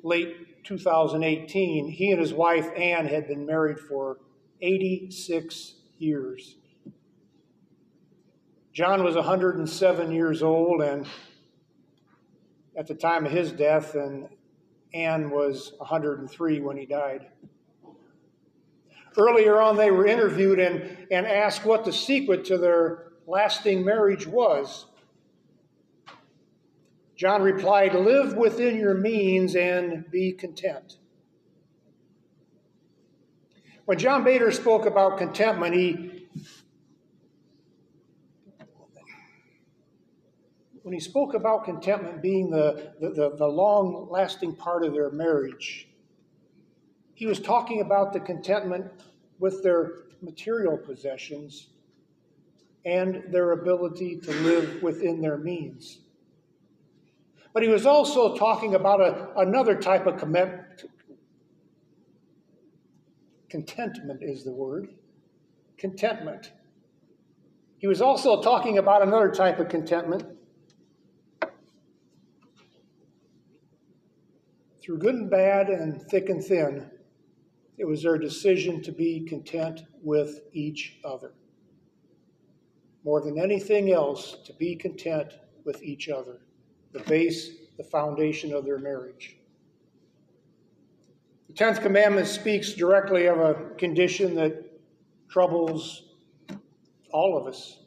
late 2018, he and his wife Ann had been married for 86 years. John was 107 years old and at the time of his death, and Ann was 103 when he died. Earlier on, they were interviewed and, and asked what the secret to their lasting marriage was. John replied, Live within your means and be content. When John Betar spoke about contentment, he when he spoke about contentment being the, the, the, the long lasting part of their marriage, he was talking about the contentment with their material possessions and their ability to live within their means. But he was also talking about a, another type of commitment. Contentment is the word. Contentment. He was also talking about another type of contentment. Through good and bad and thick and thin, it was their decision to be content with each other. More than anything else, to be content with each other the base, the foundation of their marriage. The Tenth Commandment speaks directly of a condition that troubles all of us.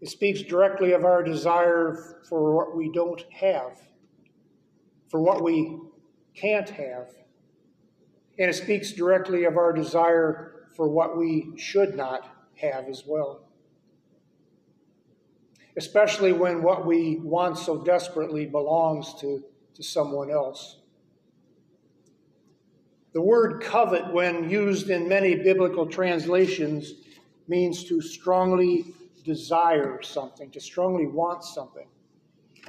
It speaks directly of our desire for what we don't have, for what we can't have. And it speaks directly of our desire for what we should not have as well especially when what we want so desperately belongs to, to someone else. The word covet, when used in many biblical translations, means to strongly desire something, to strongly want something.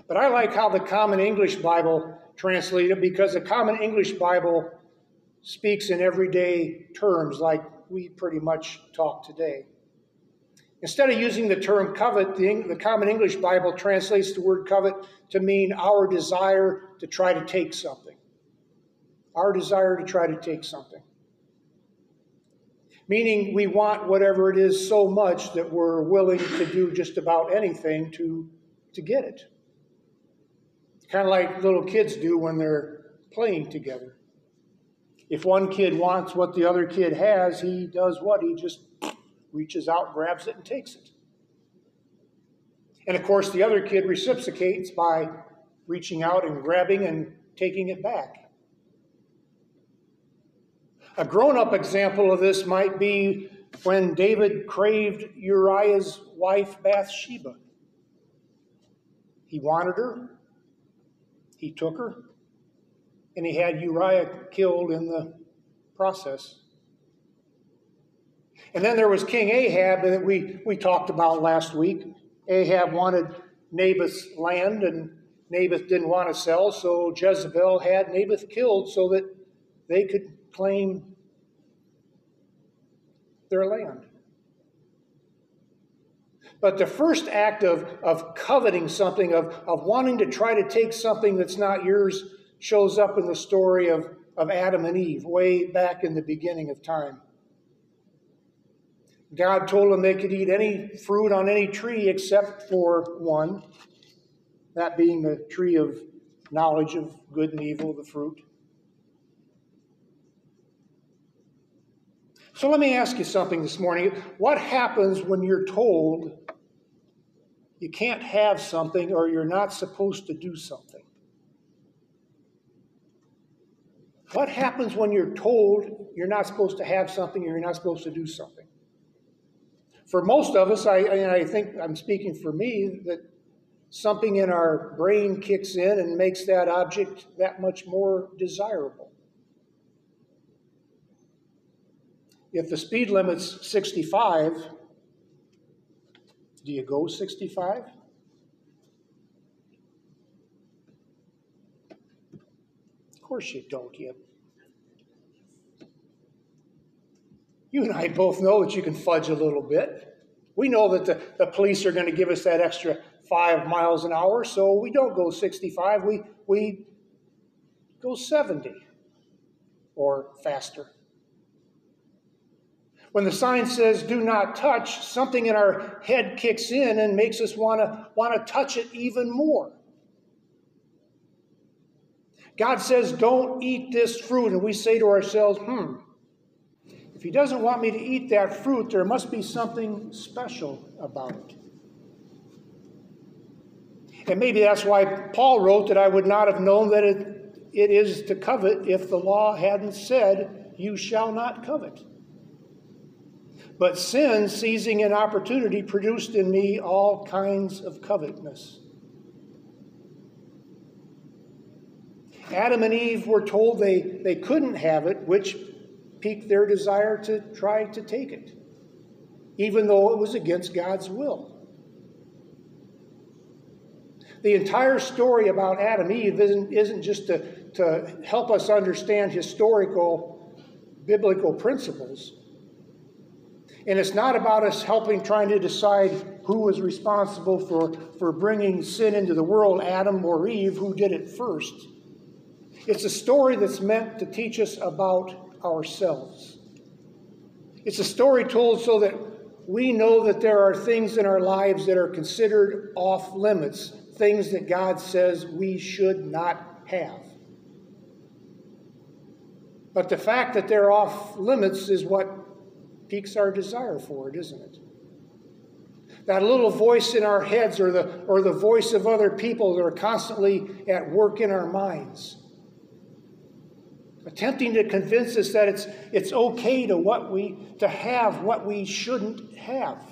But I like how the Common English Bible translated it because the Common English Bible speaks in everyday terms like we pretty much talk today. Instead of using the term covet, the, the, Common English Bible translates the word covet to mean our desire to try to take something. Our desire to try to take something. Meaning we want whatever it is so much that we're willing to do just about anything to, to get it. Kind of like little kids do when they're playing together. If one kid wants what the other kid has, he does what? He just reaches out, grabs it, and takes it. And of course, the other kid reciprocates by reaching out and grabbing and taking it back. A grown up example of this might be when David craved Uriah's wife Bathsheba. He wanted her, he took her, and he had Uriah killed in the process. And then there was King Ahab that we, we talked about last week. Ahab wanted Naboth's land, and Naboth didn't want to sell, so Jezebel had Naboth killed so that they could claim their land. But the first act of, of coveting something, of, of wanting to try to take something that's not yours, shows up in the story of, of Adam and Eve, way back in the beginning of time. God told them they could eat any fruit on any tree except for one, that being the tree of knowledge of good and evil, the fruit. So let me ask you something this morning. What happens when you're told you can't have something or you're not supposed to do something? What happens when you're told you're not supposed to have something or you're not supposed to do something? For most of us, I, and I think I'm speaking for me, that something in our brain kicks in and makes that object that much more desirable. If the speed limit's 65, do you go 65? Of course you don't. You, you and I both know that you can fudge a little bit. We know that the, the police are going to give us that extra five miles an hour, so we don't go 65, we, we go 70 or faster. When the sign says do not touch, something in our head kicks in and makes us want to want to touch it even more. God says, don't eat this fruit. And we say to ourselves, hmm, if he doesn't want me to eat that fruit, there must be something special about it. And maybe that's why Paul wrote that I would not have known that it, it is to covet if the law hadn't said, You shall not covet. But sin, seizing an opportunity, produced in me all kinds of covetousness. Adam and Eve were told they, they couldn't have it, which piqued their desire to try to take it, even though it was against God's will. The entire story about Adam and Eve isn't, isn't just to, to help us understand historical biblical principles. And it's not about us helping trying to decide who was responsible for, for bringing sin into the world, Adam or Eve, who did it first. It's a story that's meant to teach us about ourselves. It's a story told so that we know that there are things in our lives that are considered off limits, things that God says we should not have. But the fact that they're off limits is what piques our desire for it, isn't it? That little voice in our heads or the, or the voice of other people that are constantly at work in our minds attempting to convince us that it's, it's okay to, what we, to have what we shouldn't have.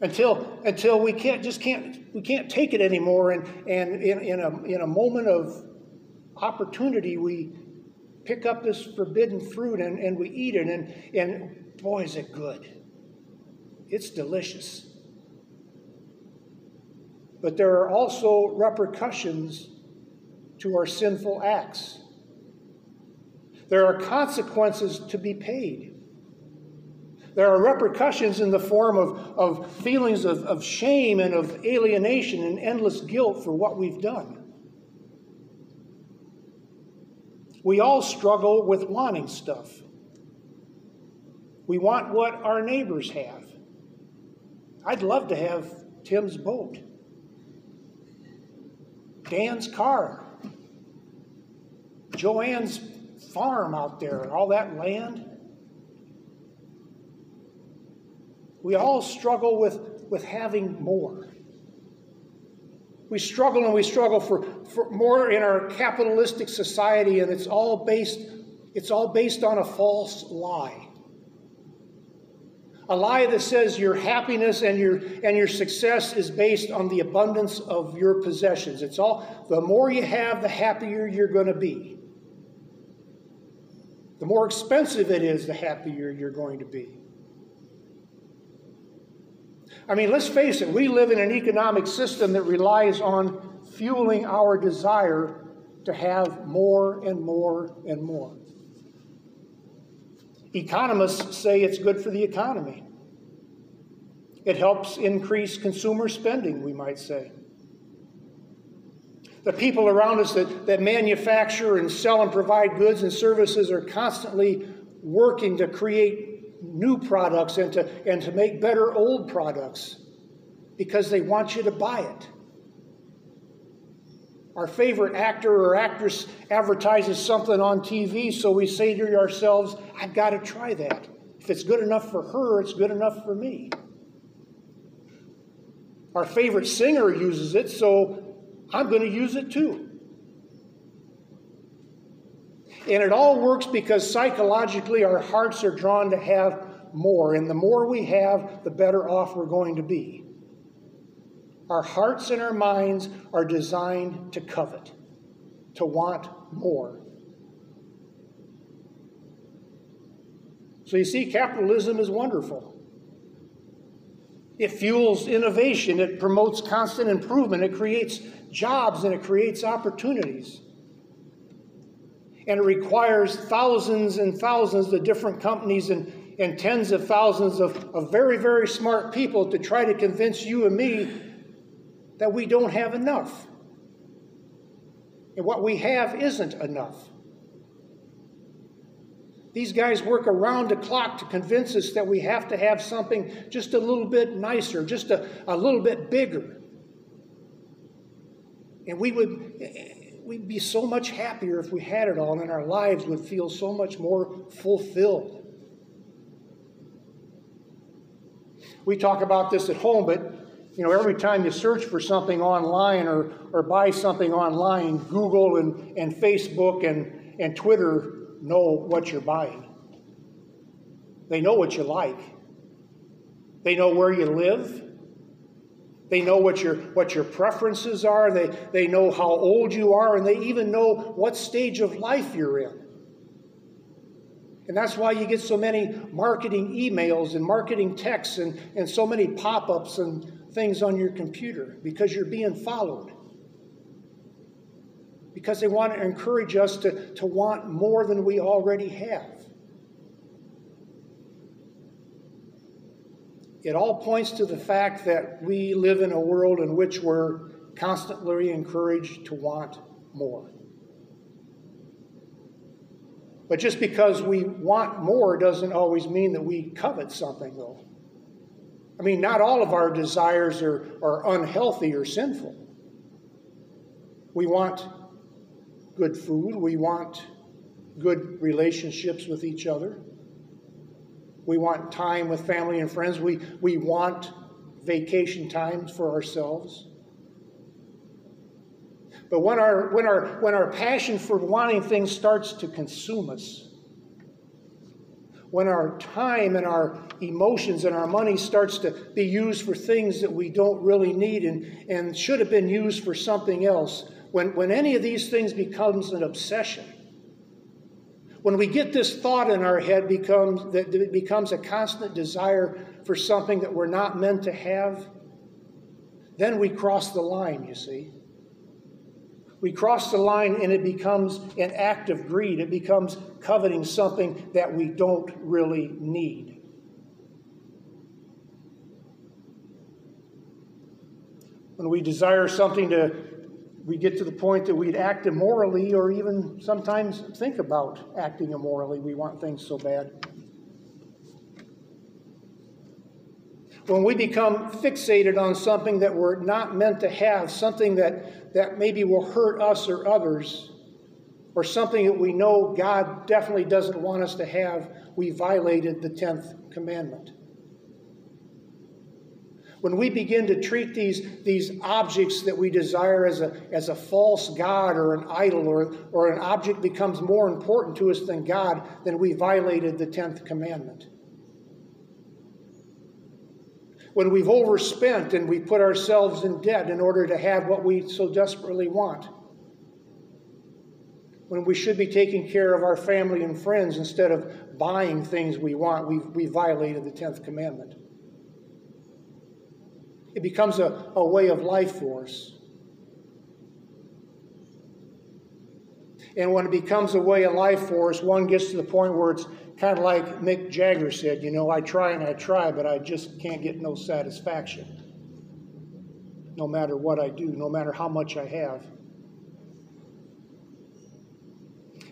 Until, until we can't just can't we can't take it anymore and, and in, in, a, in a moment of opportunity we pick up this forbidden fruit and, and we eat it and, and boy is it good. It's delicious. But there are also repercussions to our sinful acts there are consequences to be paid. There are repercussions in the form of, of feelings of, of shame and of alienation and endless guilt for what we've done. We all struggle with wanting stuff. We want what our neighbors have. I'd love to have Tim's boat, Dan's car, Joanne's farm out there and all that land. We all struggle with, with having more. We struggle and we struggle for, for more in our capitalistic society, and it's all based, it's all based on a false lie. A lie that says your happiness and your and your success is based on the abundance of your possessions. It's all the more you have, the happier you're going to be. The more expensive it is, the happier you're going to be. I mean, let's face it, we live in an economic system that relies on fueling our desire to have more and more and more. Economists say it's good for the economy. It helps increase consumer spending, we might say. The people around us that, that manufacture and sell and provide goods and services are constantly working to create new products and to, and to make better old products because they want you to buy it. Our favorite actor or actress advertises something on TV, so we say to ourselves, I've got to try that. If it's good enough for her, it's good enough for me. Our favorite singer uses it, so I'm going to use it too. And it all works because psychologically our hearts are drawn to have more. And the more we have, the better off we're going to be. Our hearts and our minds are designed to covet, to want more. So you see, capitalism is wonderful. It fuels innovation, it promotes constant improvement, it creates jobs, and it creates opportunities. And it requires thousands and thousands of different companies and, and tens of thousands of, of very, very smart people to try to convince you and me that we don't have enough. And what we have isn't enough. These guys work around the clock to convince us that we have to have something just a little bit nicer, just a, a little bit bigger. And we would we'd be so much happier if we had it all, and our lives would feel so much more fulfilled. We talk about this at home, but you know, every time you search for something online or, or buy something online, Google and, and Facebook and, and Twitter know what you're buying. They know what you like. They know where you live. They know what your, what your preferences are. They, they know how old you are, and they even know what stage of life you're in. And that's why you get so many marketing emails and marketing texts and, and so many pop ups and things on your computer because you're being followed because they want to encourage us to, to want more than we already have. It all points to the fact that we live in a world in which we're constantly encouraged to want more. But just because we want more doesn't always mean that we covet something, though. I mean, not all of our desires are, are unhealthy or sinful. We want good food. We want good relationships with each other. We want time with family and friends. We, we want vacation times for ourselves. But when our, when, our, when our passion for wanting things starts to consume us, when our time and our emotions and our money starts to be used for things that we don't really need and, and should have been used for something else, when, when any of these things becomes an obsession, when we get this thought in our head becomes that it becomes a constant desire for something that we're not meant to have, then we cross the line, you see. We cross the line and it becomes an act of greed. It becomes coveting something that we don't really need. When we desire something to we get to the point that we'd act immorally or even sometimes think about acting immorally. We want things so bad. When we become fixated on something that we're not meant to have, something that, that maybe will hurt us or others, or something that we know God definitely doesn't want us to have, we violated the 10th commandment when we begin to treat these, these objects that we desire as a, as a false God or an idol, or, or an object becomes more important to us than God, then we violated the 10th commandment. When we've overspent and we put ourselves in debt in order to have what we so desperately want. When we should be taking care of our family and friends instead of buying things we want, we we violated the 10th commandment. It becomes a, a way of life for us. And when it becomes a way of life for us, one gets to the point where it's kind of like Mick Jagger said, you know, I try and I try, but I just can't get no satisfaction. No matter what I do, no matter how much I have.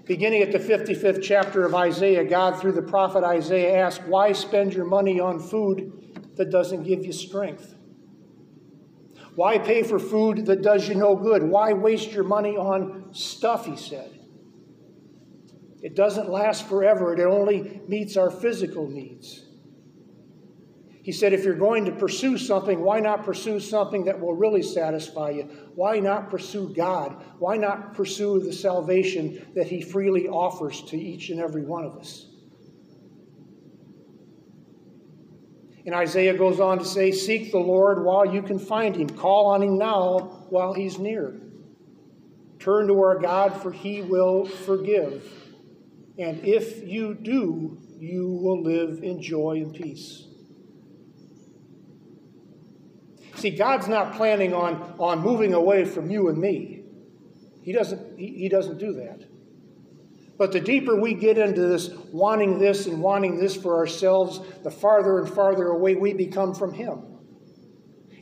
Beginning at the 55th chapter of Isaiah, God, through the prophet Isaiah, asked, Why spend your money on food that doesn't give you strength? Why pay for food that does you no good? Why waste your money on stuff, he said. It doesn't last forever, it only meets our physical needs. He said, if you're going to pursue something, why not pursue something that will really satisfy you? Why not pursue God? Why not pursue the salvation that He freely offers to each and every one of us? And Isaiah goes on to say, Seek the Lord while you can find him. Call on him now while he's near. Turn to our God, for he will forgive. And if you do, you will live in joy and peace. See, God's not planning on, on moving away from you and me. He doesn't, he, he doesn't do that. But the deeper we get into this, wanting this and wanting this for ourselves, the farther and farther away we become from Him.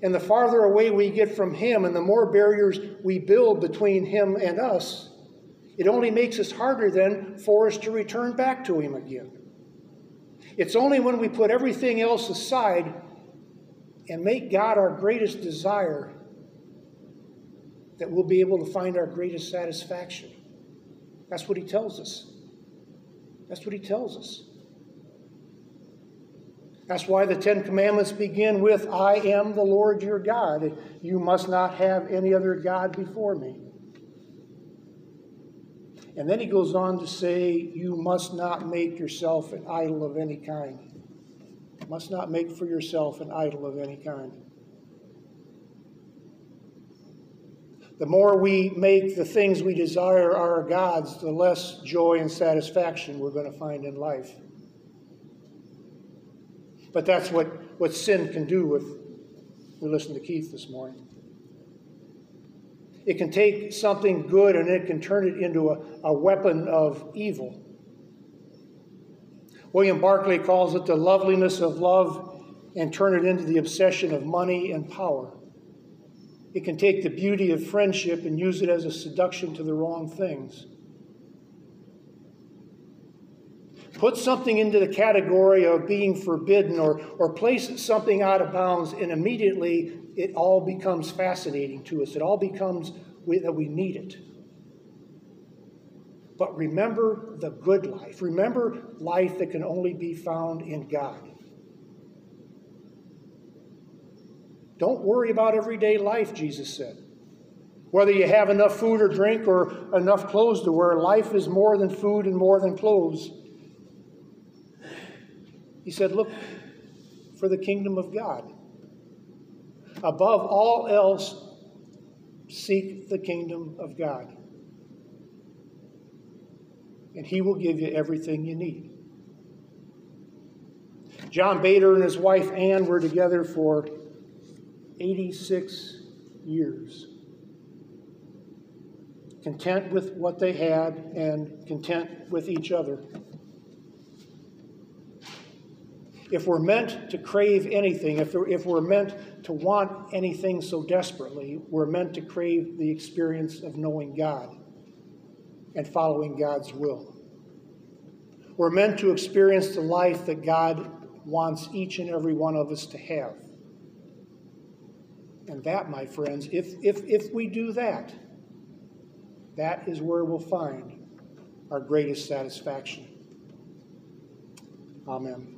And the farther away we get from Him and the more barriers we build between Him and us, it only makes it harder then for us to return back to Him again. It's only when we put everything else aside and make God our greatest desire that we'll be able to find our greatest satisfaction. That's what he tells us. That's what he tells us. That's why the Ten Commandments begin with, I am the Lord your God. You must not have any other God before me. And then he goes on to say, You must not make yourself an idol of any kind. You must not make for yourself an idol of any kind. The more we make the things we desire our gods, the less joy and satisfaction we're going to find in life. But that's what, what sin can do if we listen to Keith this morning. It can take something good and it can turn it into a, a weapon of evil. William Barclay calls it the loveliness of love and turn it into the obsession of money and power. It can take the beauty of friendship and use it as a seduction to the wrong things. Put something into the category of being forbidden or, or place something out of bounds, and immediately it all becomes fascinating to us. It all becomes that we need it. But remember the good life. Remember life that can only be found in God. Don't worry about everyday life, Jesus said. Whether you have enough food or drink or enough clothes to wear, life is more than food and more than clothes. He said, Look for the kingdom of God. Above all else, seek the kingdom of God. And He will give you everything you need. John Betar and his wife Ann were together for 86 years. Content with what they had and content with each other. If we're meant to crave anything, if, if we're meant to want anything so desperately, we're meant to crave the experience of knowing God and following God's will. We're meant to experience the life that God wants each and every one of us to have. And that, my friends, if, if, if we do that, that is where we'll find our greatest satisfaction. Amen.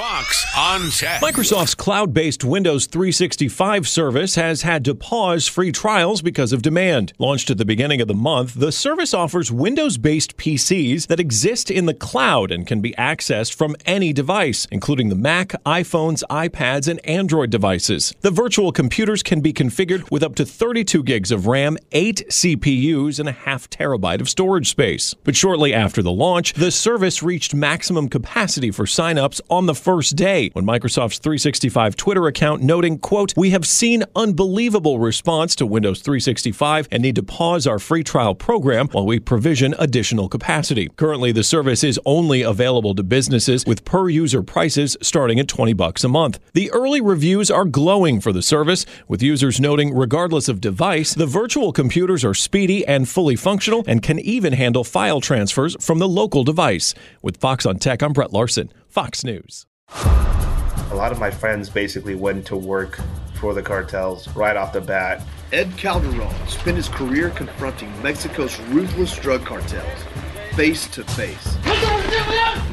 Fox on Tech. Microsoft's cloud based Windows 365 service has had to pause free trials because of demand. Launched at the beginning of the month, the service offers Windows based PCs that exist in the cloud and can be accessed from any device, including the Mac, iPhones, iPads, and Android devices. The virtual computers can be configured with up to 32 gigs of RAM, 8 CPUs, and a half terabyte of storage space. But shortly after the launch, the service reached maximum capacity for signups on the first day when Microsoft's 365 Twitter account noting, quote, "We have seen unbelievable response to Windows 365 and need to pause our free trial program while we provision additional capacity. Currently, the service is only available to businesses with per user prices starting at 20 bucks a month. The early reviews are glowing for the service, with users noting regardless of device, the virtual computers are speedy and fully functional and can even handle file transfers from the local device. With Fox on Tech, I'm Brett Larson, Fox News. A lot of my friends basically went to work for the cartels right off the bat. Ed Calderon spent his career confronting Mexico's ruthless drug cartels face to face.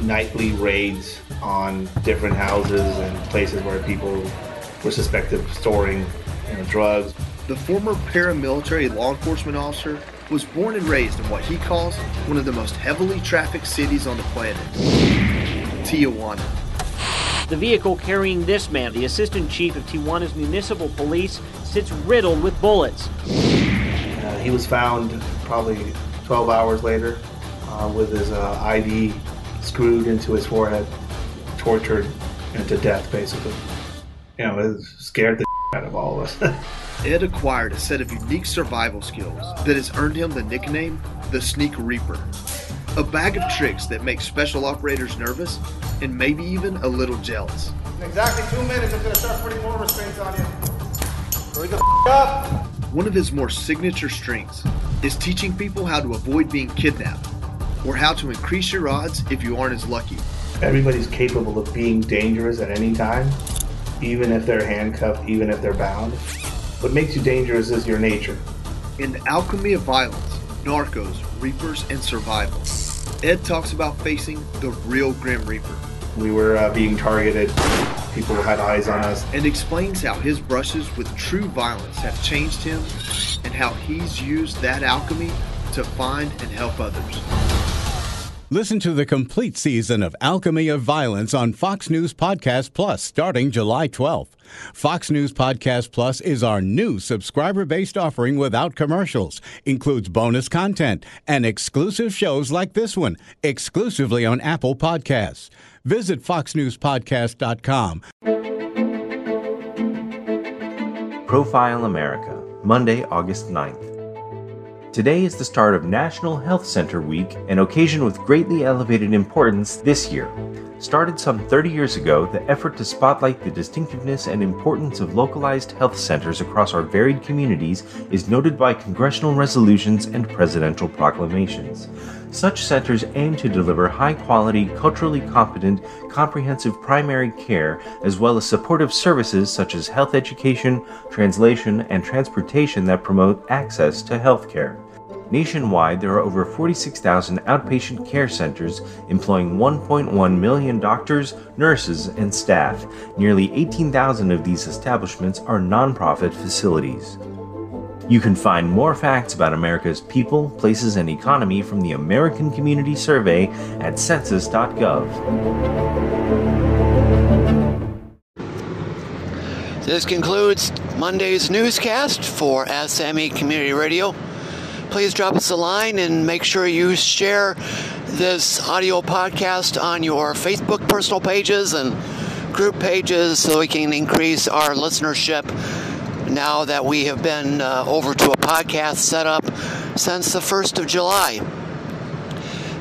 Nightly raids on different houses and places where people were suspected of storing you know, drugs. The former paramilitary law enforcement officer was born and raised in what he calls one of the most heavily trafficked cities on the planet Tijuana. The vehicle carrying this man, the assistant chief of Tijuana's municipal police, sits riddled with bullets. Uh, he was found probably 12 hours later uh, with his uh, ID screwed into his forehead, tortured into death, basically. You know, it scared the out of all of us. Ed acquired a set of unique survival skills that has earned him the nickname the Sneak Reaper. A bag of tricks that make special operators nervous and maybe even a little jealous. In exactly two minutes, I'm gonna start putting more restraints on you. Hurry the f- up! One of his more signature strengths is teaching people how to avoid being kidnapped or how to increase your odds if you aren't as lucky. Everybody's capable of being dangerous at any time, even if they're handcuffed, even if they're bound. What makes you dangerous is your nature. In The Alchemy of Violence, Narcos, Reapers, and Survival, Ed talks about facing the real Grim Reaper. We were uh, being targeted, people had eyes on us. And explains how his brushes with true violence have changed him and how he's used that alchemy to find and help others. Listen to the complete season of Alchemy of Violence on Fox News Podcast Plus starting July 12th. Fox News Podcast Plus is our new subscriber based offering without commercials, includes bonus content and exclusive shows like this one, exclusively on Apple Podcasts. Visit foxnewspodcast.com. Profile America, Monday, August 9th. Today is the start of National Health Center Week, an occasion with greatly elevated importance this year. Started some 30 years ago, the effort to spotlight the distinctiveness and importance of localized health centers across our varied communities is noted by congressional resolutions and presidential proclamations. Such centers aim to deliver high quality, culturally competent, comprehensive primary care, as well as supportive services such as health education, translation, and transportation that promote access to health care. Nationwide, there are over 46,000 outpatient care centers employing 1.1 million doctors, nurses, and staff. Nearly 18,000 of these establishments are nonprofit facilities. You can find more facts about America's people, places, and economy from the American Community Survey at census.gov. This concludes Monday's newscast for SME Community Radio. Please drop us a line and make sure you share this audio podcast on your Facebook personal pages and group pages so we can increase our listenership now that we have been uh, over to a podcast setup since the 1st of July.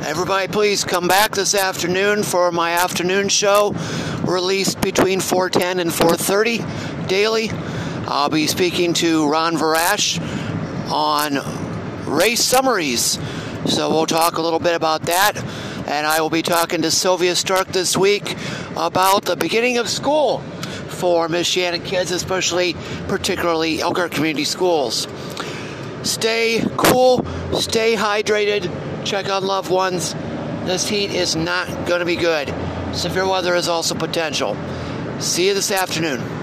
Everybody, please come back this afternoon for my afternoon show, released between 4:10 and 4:30 daily. I'll be speaking to Ron Varash on race summaries, so we'll talk a little bit about that. And I will be talking to Sylvia Stark this week about the beginning of school for Miss Michiana kids, especially particularly Elkhart Community Schools. Stay cool, stay hydrated, check on loved ones. This heat is not going to be good. Severe weather is also potential. See you this afternoon.